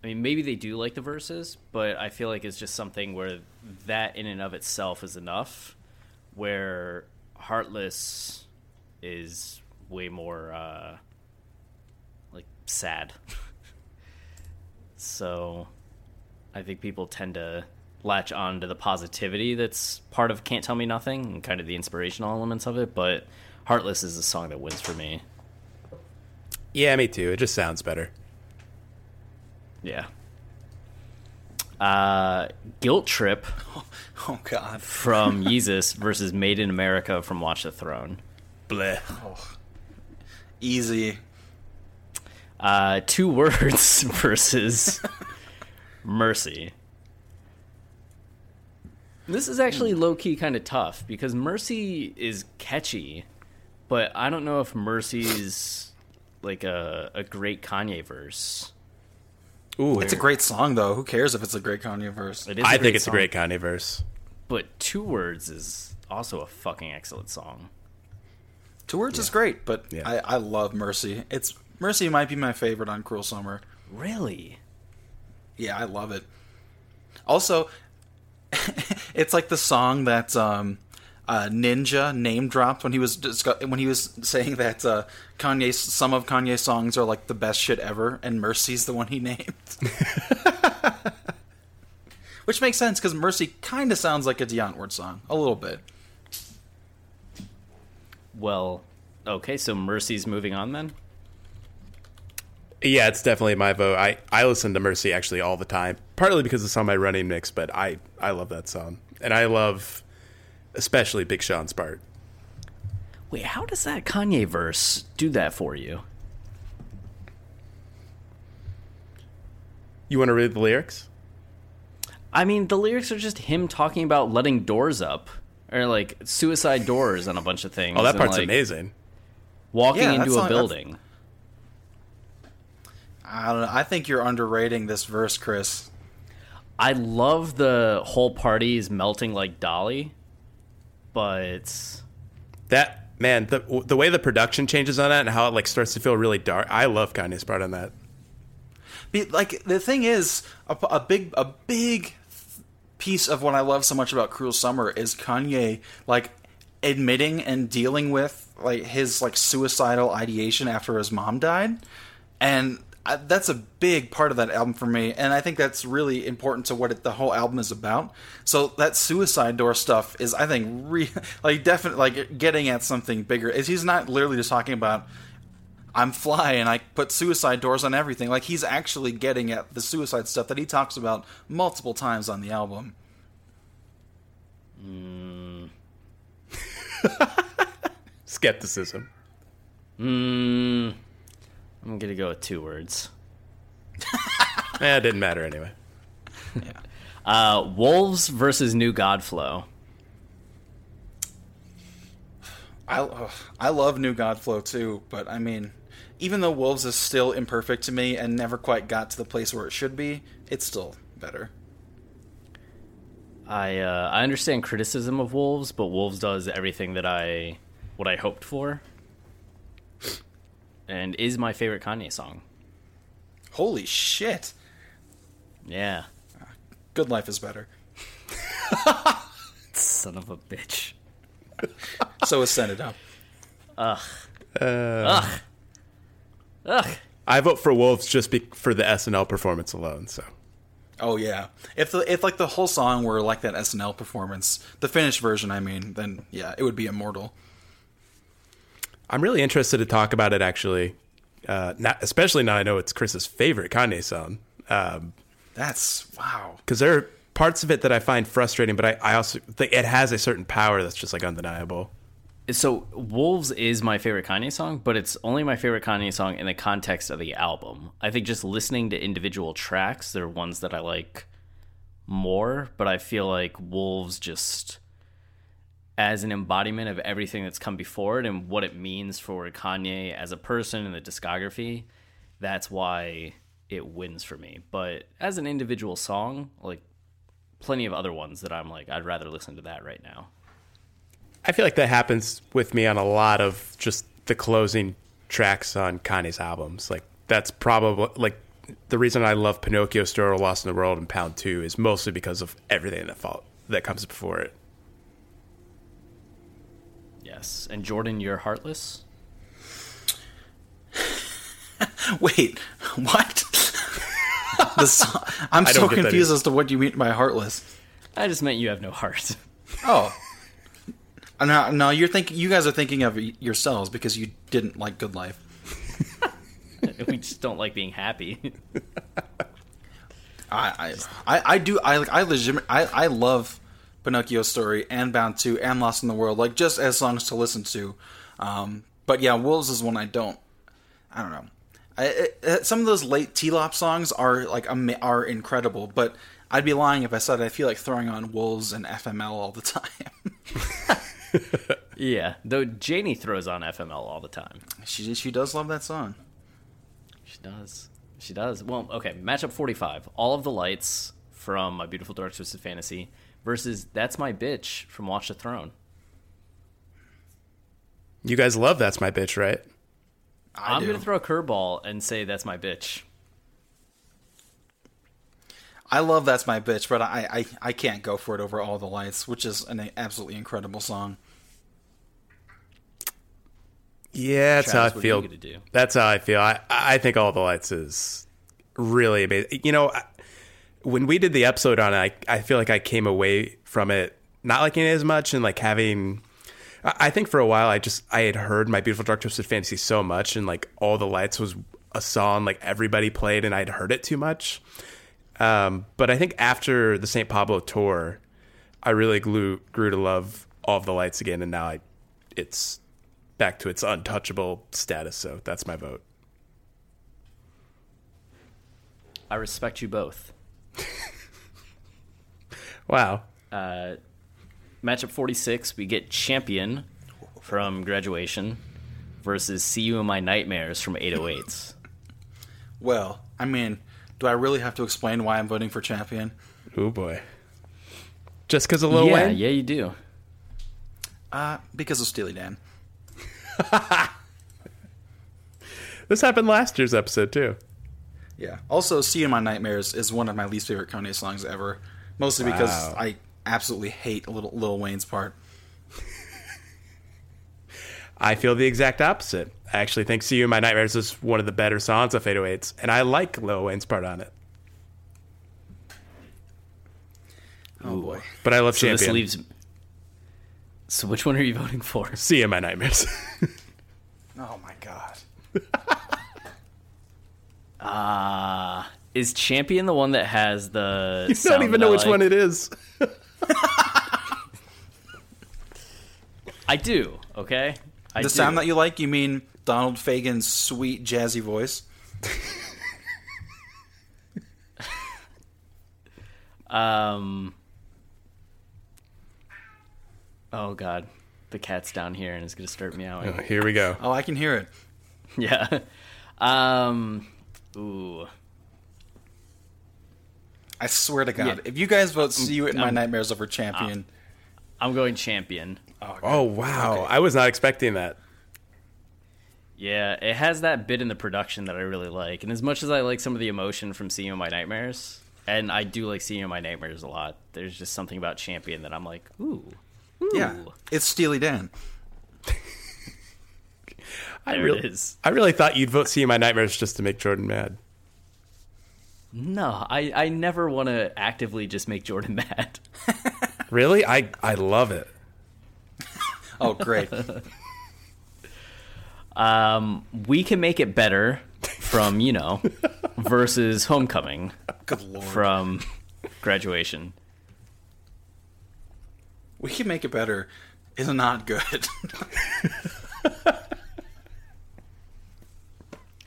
I mean, maybe they do like the verses, but I feel like it's just something where that in and of itself is enough. Where Heartless is way more uh, like sad. So I think people tend to latch on to the positivity that's part of Can't Tell Me Nothing and kind of the inspirational elements of it, but Heartless is the song that wins for me. Yeah, me too. It just sounds better. Yeah. Uh, Guilt Trip Oh God. from Yeezus versus Made in America from Watch the Throne. Bleh. Easy. Uh, two words versus Mercy. This is actually low key kind of tough because Mercy is catchy, but I don't know if Mercy's like a, a great Kanye verse. Ooh, It's a great song though. Who cares if it's a great Kanye verse? It is I great think it's song, a great Kanye verse. but Two Words is also a fucking excellent song. Two words is great, but Yeah. I, I love Mercy. It's Mercy might be my favorite on Cruel Summer. Really? Yeah, I love it. Also, it's like the song that um, uh, Ninja name dropped when he was discuss- when he was saying that uh, Kanye some of Kanye's songs are like the best shit ever, and Mercy's the one he named. Which makes sense because Mercy kind of sounds like a Die Antwoord song, a little bit. Well, okay, so Mercy's moving on then? Yeah, it's definitely my vote. I, I listen to Mercy actually all the time, partly because it's on my running mix, but I, I love that song. And I love especially Big Sean's part. Wait, how does that Kanye verse do that for you? You want to read the lyrics? I mean, the lyrics are just him talking about letting doors up or like suicide doors on a bunch of things. Oh, that and, part's like, amazing. Walking Yeah, into a not- building. I don't know. I think you're underrating this verse, Chris. I love the whole party is melting like Dalí, but That man, the the way the production changes on that and how it like starts to feel really dark. I love Kanye's part on that. Be- like the thing is a, a big a big piece of what I love so much about Cruel Summer is Kanye like admitting and dealing with like his like suicidal ideation after his mom died, and I, that's a big part of that album for me. And I think that's really important to what it, the whole album is about. So that suicide door stuff is, I think, re- like definitely like getting at something bigger. Is he's not literally just talking about. I'm fly and I put suicide doors on everything. Like he's actually getting at the suicide stuff that he talks about multiple times on the album. Skepticism. mm, I'm gonna go with two words. Eh, it didn't matter anyway. Uh, Wolves versus New Godflow. I ugh, I love New Godflow too, but I mean, even though Wolves is still imperfect to me and never quite got to the place where it should be, it's still better. I uh, I understand criticism of Wolves, but Wolves does everything that I what I hoped for, and is my favorite Kanye song. Holy shit! Yeah, Good Life is better. son of a bitch. So is Send It Up. Ugh. Uh, Ugh. Ugh. I vote for Wolves just be- for the SNL performance alone. So Oh yeah. If the if like the whole song were like that SNL performance, the finished version, I mean, then yeah, it would be immortal. I'm really interested to talk about it actually, uh, not, especially now I know it's Chris's favorite Kanye song. Um, That's wow. because there are parts of it that I find frustrating, but I, I also think it has a certain power that's just like undeniable. So Wolves is my favorite Kanye song, but it's only my favorite Kanye song in the context of the album. I think just listening to individual tracks, they're ones that I like more, but I feel like Wolves just as an embodiment of everything that's come before it and what it means for Kanye as a person and the discography, that's why it wins for me. But as an individual song, like plenty of other ones that I'm like, I'd rather listen to that right now. I feel like that happens with me on a lot of just the closing tracks on Kanye's albums. Like that's probably like the reason I love Pinocchio Story, Lost in the World, and Bound Two is mostly because of everything that fall- that comes before it. Yes. And Jordan, you're heartless? Wait, what? song, I'm so don't get that confused as to what you mean by heartless. I just meant you have no heart. Oh. Uh, no, no, you're thinking. You guys are thinking of yourselves because you didn't like Good Life. we just don't like being happy. I, I, I, I do. I like. I legit. I, I love Pinocchio story and Bound Two and Lost in the World. Like just as songs to listen to. Um, but yeah, Wolves is one I don't. I don't know. I, it, it- some of those late TLOP songs are like are incredible, but I'd be lying if I said I feel like throwing on Wolves and FML all the time. Yeah, though Janie throws on FML all the time. she she does love that song. She does. She does. Well, okay. Matchup 45. All of the lights from My Beautiful Dark Twisted Fantasy versus That's My Bitch from Watch the Throne. You guys love That's My Bitch, right? I I'm do. going to throw a curveball and say That's My Bitch. I love that's my bitch, but I, I I can't go for it over all the lights, which is an absolutely incredible song. Yeah, that's Travis, how I feel. gonna do? That's how I feel. I, I think All the Lights is really amazing. You know, I- when we did the episode on it, I, I feel like I came away from it not liking it as much and like having. I think for a while I just I had heard my beautiful dark twisted fantasy so much and like all the lights was a song like everybody played and I'd heard it too much. Um, but I think after the St. Pablo tour, I really grew grew to love all of the lights again, and now I it's back to its untouchable status. So that's my vote. I respect you both. Wow. Matchup 46, we get Champion from Graduation versus See You in My Nightmares from 808s. Well, I mean, do I really have to explain why I'm voting for Champion? Oh boy. Just because of Lil yeah, Wayne? yeah, you do. Uh, because of Steely Dan. This happened last year's episode too. Yeah. Also, "See You in My Nightmares" is one of my least favorite Kanye songs ever, mostly because Wow. I absolutely hate Lil, Lil Wayne's part. I feel the exact opposite. I actually think "See You in My Nightmares" is one of the better songs of 808s, and I like Lil Wayne's part on it. Oh boy. But I love So Champion. this leaves. So which one are you voting for? "See You in My Nightmares." Oh my god. Uh, is Champion the one that has the? I don't even know which one it is. I do. Okay. I The do. sound that you like, you mean Donald Fagen's sweet jazzy voice? Um. Oh God, the cat's down here and is gonna start meowing. Here we go. Oh, I can hear it. Yeah. Um. Ooh. I swear to God, Yeah. if you guys vote "See You in My Um, Nightmares" over Champion, I'm going champion. Oh wow! I was not expecting that. Yeah, it has that bit in the production that I really like. And as much as I like some of the emotion from Seeing you in My Nightmares, and I do like Seeing you in My Nightmares a lot, there's just something about Champion that I'm like, ooh. ooh. yeah, it's Steely Dan. I There really, it is. I really thought you'd vote "See My Nightmares" just to make Jordan mad. No, I, I never want to actively just make Jordan mad. Really? I I love it. Oh, great. Um, we can make it better from, you know, versus Homecoming Good lord. from Graduation. we can make it better. Is not good.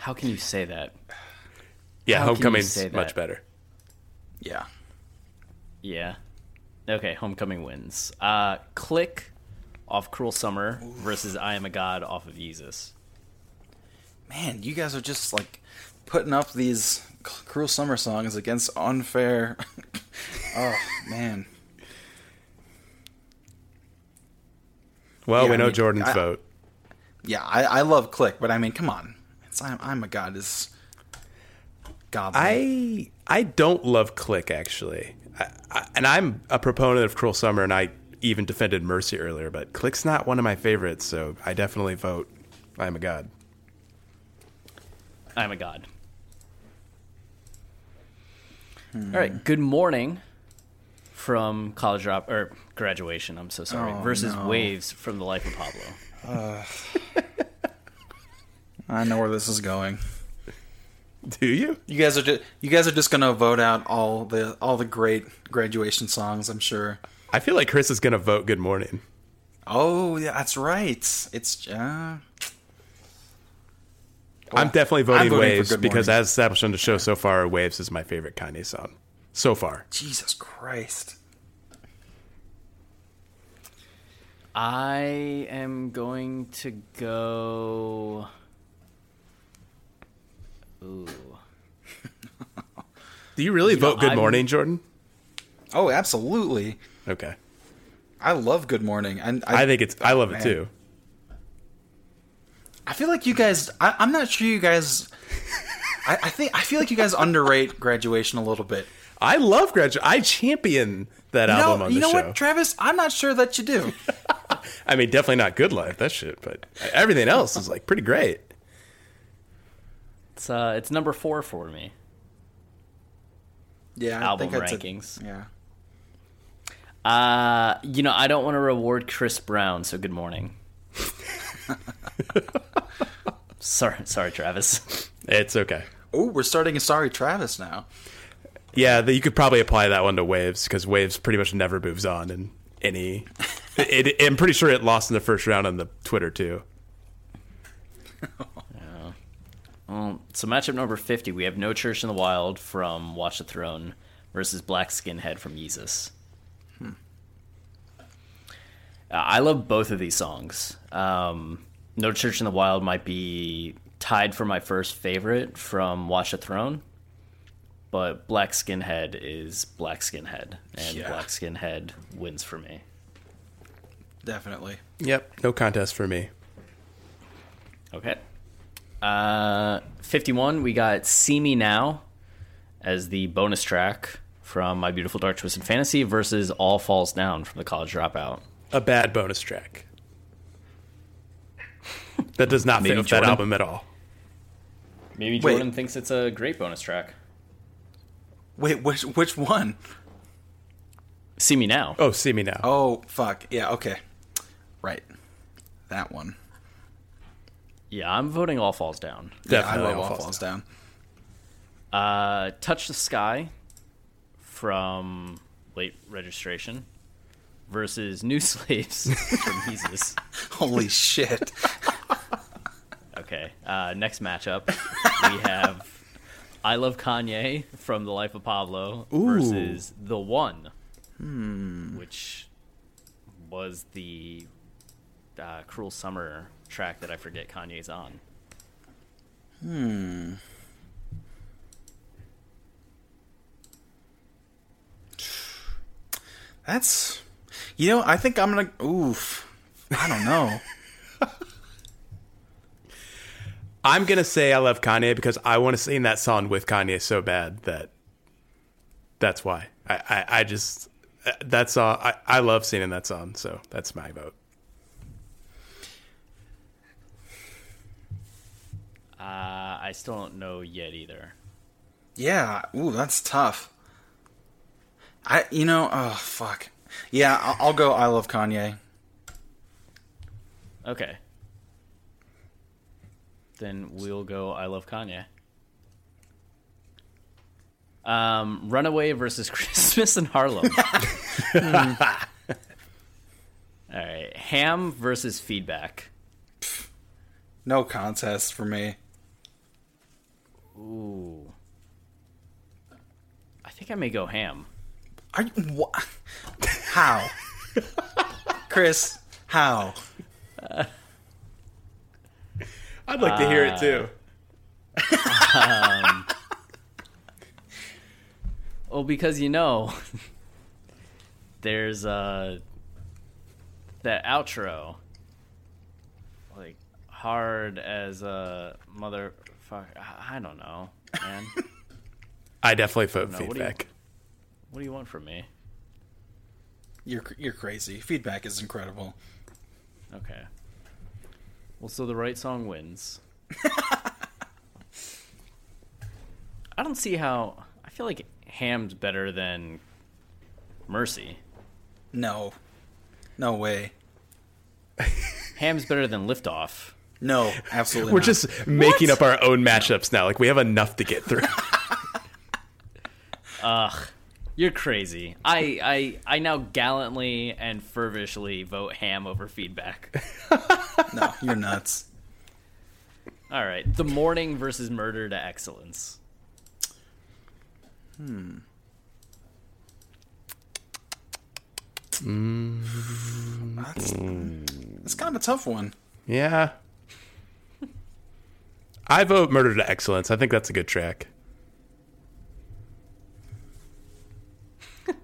How can you say that? Yeah, How can you Homecoming's that? much better. yeah. Yeah. Okay, Homecoming wins. Uh, Click off Cruel Summer versus I Am a God off of Yeezus. Man, you guys are just like putting up these cruel summer songs against unfair. oh man. Well, Yeah, we I know mean, Jordan's I- vote. Yeah, I, I love Click, but I mean, come on. It's I'm, I'm a god is godly. I I don't love Click actually, I, I, and I'm a proponent of Cruel Summer, and I even defended Mercy earlier. But Click's not one of my favorites, so I definitely vote. I am a god. I Am a God. All right, Good Morning from College Drop or Graduation, I'm so sorry, Oh, versus no. Waves from The Life of Pablo. I know where this is going. Do you? You guys are just you guys are just gonna vote out all the all the great graduation songs. I'm sure. I feel like Chris is gonna vote "Good Morning." Oh yeah, that's right. It's uh, I'm definitely voting, I'm voting for Waves Good because, as established on the show so far, Waves is my favorite Kanye song so far. Jesus Christ. I am going to go. Ooh. Do you really You know, vote "Good I'm- Morning," Jordan? Oh, absolutely. Okay, I love Good Morning, and I, think it's. I love it too. I feel like you guys. I, I'm not sure you guys. I, I think I feel like you guys underrate graduation a little bit. I love graduate. I champion that You album know, on you know show. what, Travis? I'm not sure that you do. I mean, definitely not good life that shit, but everything else is like pretty great. It's uh, it's number four for me. Yeah, I Album think that's a- rankings. yeah. Uh, you know, I don't want to reward Chris Brown, so good morning. sorry, sorry, Travis. It's okay. Oh, we're starting a sorry Travis now. Yeah, the, you could probably apply that one to Waves because Waves pretty much never moves on in any. it, it, I'm pretty sure it lost in the first round on the Twitter too. Well, so matchup number fifty, we have No Church in the Wild from Watch the Throne versus Black Skinhead from Yeezus. Uh, I love both of these songs. Um, no Church in the Wild might be tied for my first favorite from Watch the Throne, but Black Skinhead is Black Skinhead, and Yeah. Black Skinhead wins for me. Definitely. Yep, no contest for me. Okay. Uh, 51, we got See Me Now as the bonus track from My Beautiful Dark Twisted Fantasy versus All Falls Down from the College Dropout. A bad bonus track. That does not fit Maybe with that album at all. Maybe Wait. Jordan thinks it's a great bonus track. Wait, which which one? See Me Now. Oh, see me now. Oh, fuck. Yeah, okay. Right. That one. Yeah, I'm voting All Falls Down. Definitely yeah, I love All All Falls Falls Down. Uh, Touch the Sky from Late Registration versus New Slaves from Yeezus. Holy shit. Okay. Uh, next matchup, we have I Love Kanye from The Life of Pablo versus The One, which was the uh, Cruel Summer track that I forget Kanye's on. Hmm. That's you know, I think I'm gonna oof. I don't know. I'm gonna say I love Kanye because I want to sing that song with Kanye so bad that that's why. I, I, I just that song I, I love singing that song, so that's my vote. Uh, I still don't know yet either. yeah, ooh, that's tough. I you know, oh fuck. Yeah, I'll, I'll go I love Kanye. Okay. Then we'll go I Love Kanye. Um, Runaway versus Christmas in Harlem. All right. Ham versus Feedback. No contest for me. Ooh. I think I may go Ham. Are you wha- How? Chris, how? I'd like to hear it too. Well, because you know, there's uh that outro, like hard as a motherfucker. I I don't know, man. I definitely vote No, what do you- feedback. what do you want from me? You're you're crazy. Feedback is incredible. Okay. Well, so the right song wins. I don't see how. I feel like Ham's better than Mercy. No. No way. Ham's better than Liftoff. No, absolutely. We're not. just making up our own matchups now. Like we have enough to get through. Ugh. You're crazy. I, I I now gallantly and fervishly vote ham over feedback. no. You're nuts. All right, the morning versus murder to excellence. Hmm. That's it's kind of a tough one. yeah. I vote Murder to Excellence. I think that's a good track.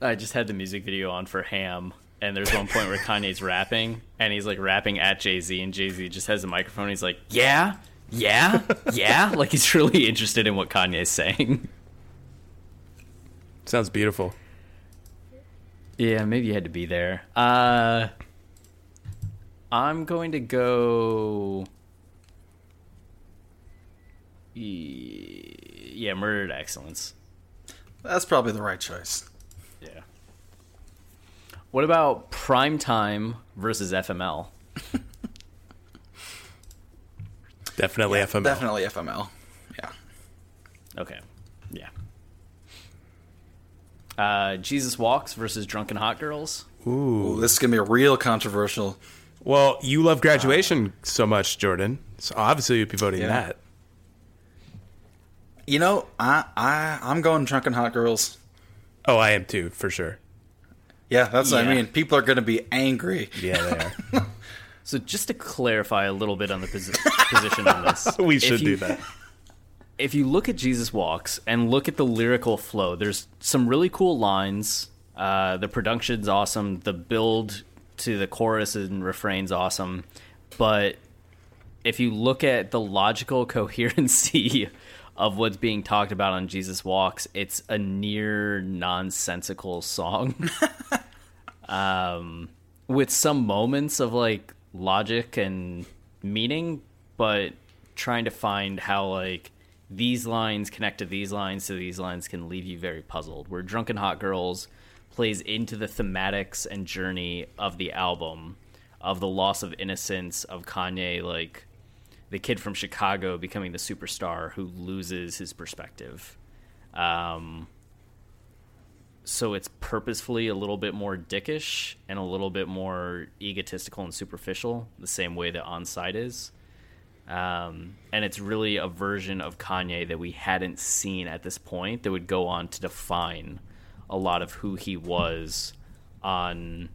I just had the music video on for ham, and there's one point where Kanye's rapping, and he's like rapping at Jay Z, and Jay Z just has a microphone. He's like, "Yeah, yeah, yeah," like he's really interested in what Kanye's saying. Sounds beautiful. Yeah, maybe you had to be there. Uh, I'm going to go. Yeah, murder to excellence. That's probably the right choice. Yeah. What about prime time versus FML? Definitely FML. Definitely FML. Yeah. Okay. Yeah. Uh, Jesus Walks versus Drunken Hot Girls. Ooh, this is gonna be a real controversial. Well, you love graduation so much, Jordan. So obviously you'd be voting Yeah. that. You know, I I I'm going drunken hot girls. Oh, I am too, for sure. Yeah, that's what I mean. People are gonna be angry. Yeah, they are. So just to clarify a little bit on the posi- position on this, we should you- do that. if you look at Jesus Walks and look at the lyrical flow, there's some really cool lines. Uh, the production's awesome. The build to the chorus and refrain's awesome. But if you look at the logical coherency of what's being talked about on Jesus Walks, it's a near nonsensical song. um, with some moments of like logic and meaning, but trying to find how like these lines connect to these lines so these lines can leave you very puzzled. Where Drunken Hot Girls plays into the thematics and journey of the album of the loss of innocence of Kanye like the kid from Chicago becoming the superstar who loses his perspective. Um, so it's purposefully a little bit more dickish and a little bit more egotistical and superficial, the same way that On Onside is. Um, and it's really a version of Kanye that we hadn't seen at this point that would go on to define a lot of who he was on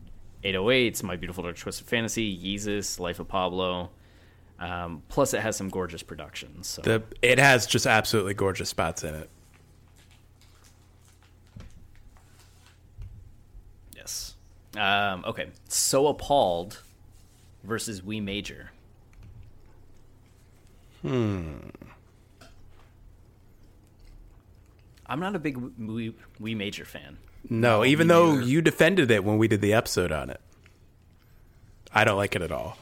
808s, My Beautiful Dark Twisted Fantasy, Yeezus, Life of Pablo. Um, plus, it has some gorgeous productions. So. The it has just absolutely gorgeous spots in it. Yes. Um, okay. So appalled versus We Major. Hmm. I'm not a big We, we Major fan. No, even though you defended it when we did the episode on it. I don't like it at all.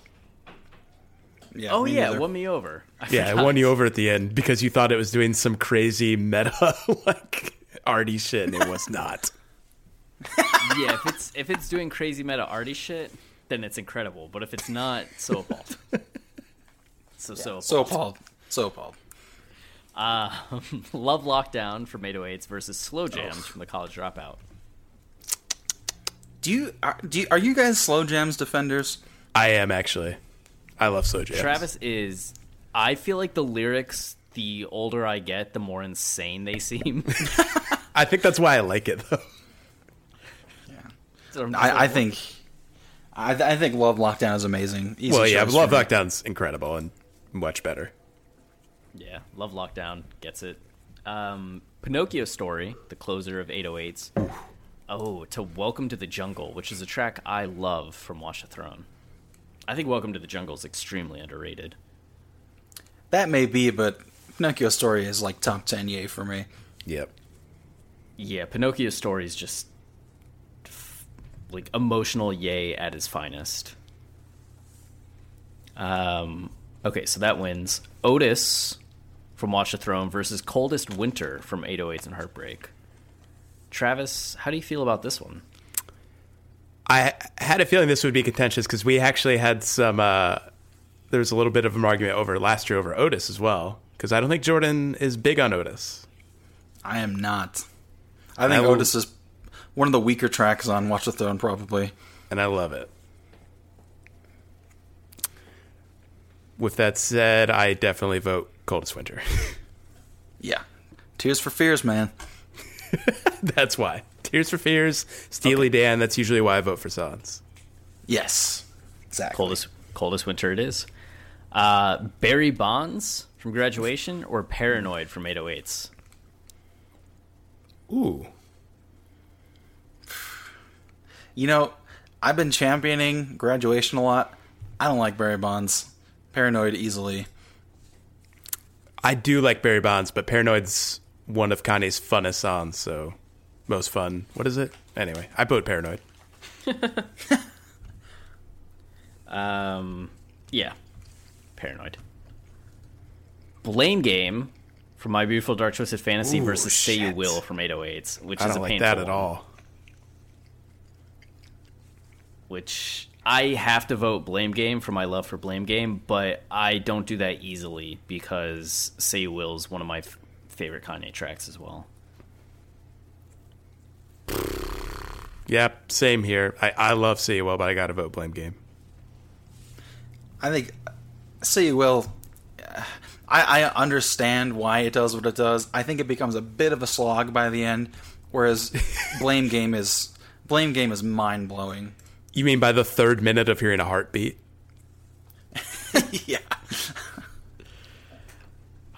Yeah, Oh yeah, neither. it won me over. I Yeah, it won you over at the end because you thought it was doing some crazy meta like arty shit and it was not. yeah, if it's if it's doing crazy meta arty shit, then it's incredible. But if it's not, so appalled. So so So appalled. So appalled. Um, love Lockdown from 808s versus Slow Jams from the College Dropout. Do you are, do you, are you guys slow jams defenders? I am actually. I love slow jams. Travis is. I feel like the lyrics, the older I get, the more insane they seem. I think that's why I like it though. So I'm I, like, I think I, I think Love Lockdown is amazing. Easy well, yeah, Love for me. Lockdown's incredible and much better. Yeah, Love Lockdown gets it. Um, Pinocchio Story, the closer of 808s. Oh, to Welcome to the Jungle, which is a track I love from Watch the Throne. I think Welcome to the Jungle is extremely underrated. That may be, but Pinocchio Story is like top ten yay for me. Yep. Yeah, Pinocchio Story is just f- like emotional yay at his finest. Um, okay, so that wins. Otis from Watch the Throne versus Coldest Winter from 808s and Heartbreak. Travis, how do you feel about this one? I had a feeling this would be contentious because we actually had some. Uh, there was a little bit of an argument over last year over Otis as well because I don't think Jordan is big on Otis. I am not. I think I will- Otis is one of the weaker tracks on Watch the Throne, probably. and I love it. With that said, I definitely vote Coldest Winter. Yeah. Tears for Fears, man. that's why. Tears for Fears, Steely Dan. That's usually why I vote for Silence. Yes. Exactly. Coldest coldest winter it is. Uh, Barry Bonds from Graduation or Paranoid from 808s. Ooh, You know, I've been championing graduation a lot. I don't like Barry Bonds. Paranoid easily. I do like Barry Bonds, but Paranoid's one of Kanye's funnest songs. So most fun. What is it? Anyway, I vote Paranoid. Um, yeah, Paranoid. Blame Game from My Beautiful Dark Twisted Fantasy Ooh, versus Say You. Will from 808s, which I is don't a like painful that at one, all. Which I have to vote Blame Game for my love for Blame Game, but I don't do that easily because Say You Will is one of my f- favorite Kanye tracks as well. Yep, same here. I, I love Say You Will, but I got to vote Blame Game. I think, say you will. I, I understand why it does what it does. I think it becomes a bit of a slog by the end, whereas Blame Game is Blame Game is mind blowing. You mean by the third minute of hearing a heartbeat? yeah.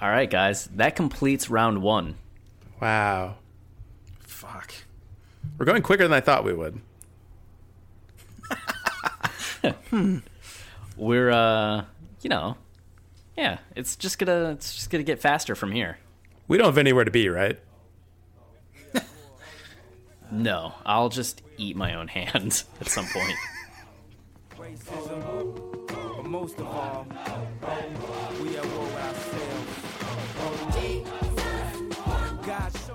All right, guys, that completes round one. Wow. Fuck. We're going quicker than I thought we would. We're, uh, you know, yeah, it's just gonna, it's just gonna get faster from here. We don't have anywhere to be, right? No, I'll just eat my own hand at some point. racism, but most of all, we at war ourselves.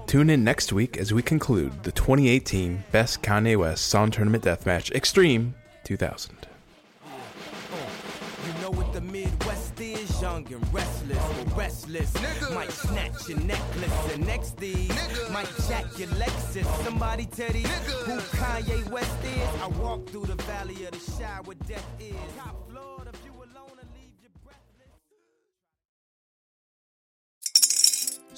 Tune in next week as we conclude the 2018 Best Kanye West Song Tournament Deathmatch Extreme 2000. You know what the Midwest is? Young and restless, restless. Might snatch your necklace, and next thing might jack your Lexus. Somebody tell these who Kanye West is. I walk through the valley of the shadow death is.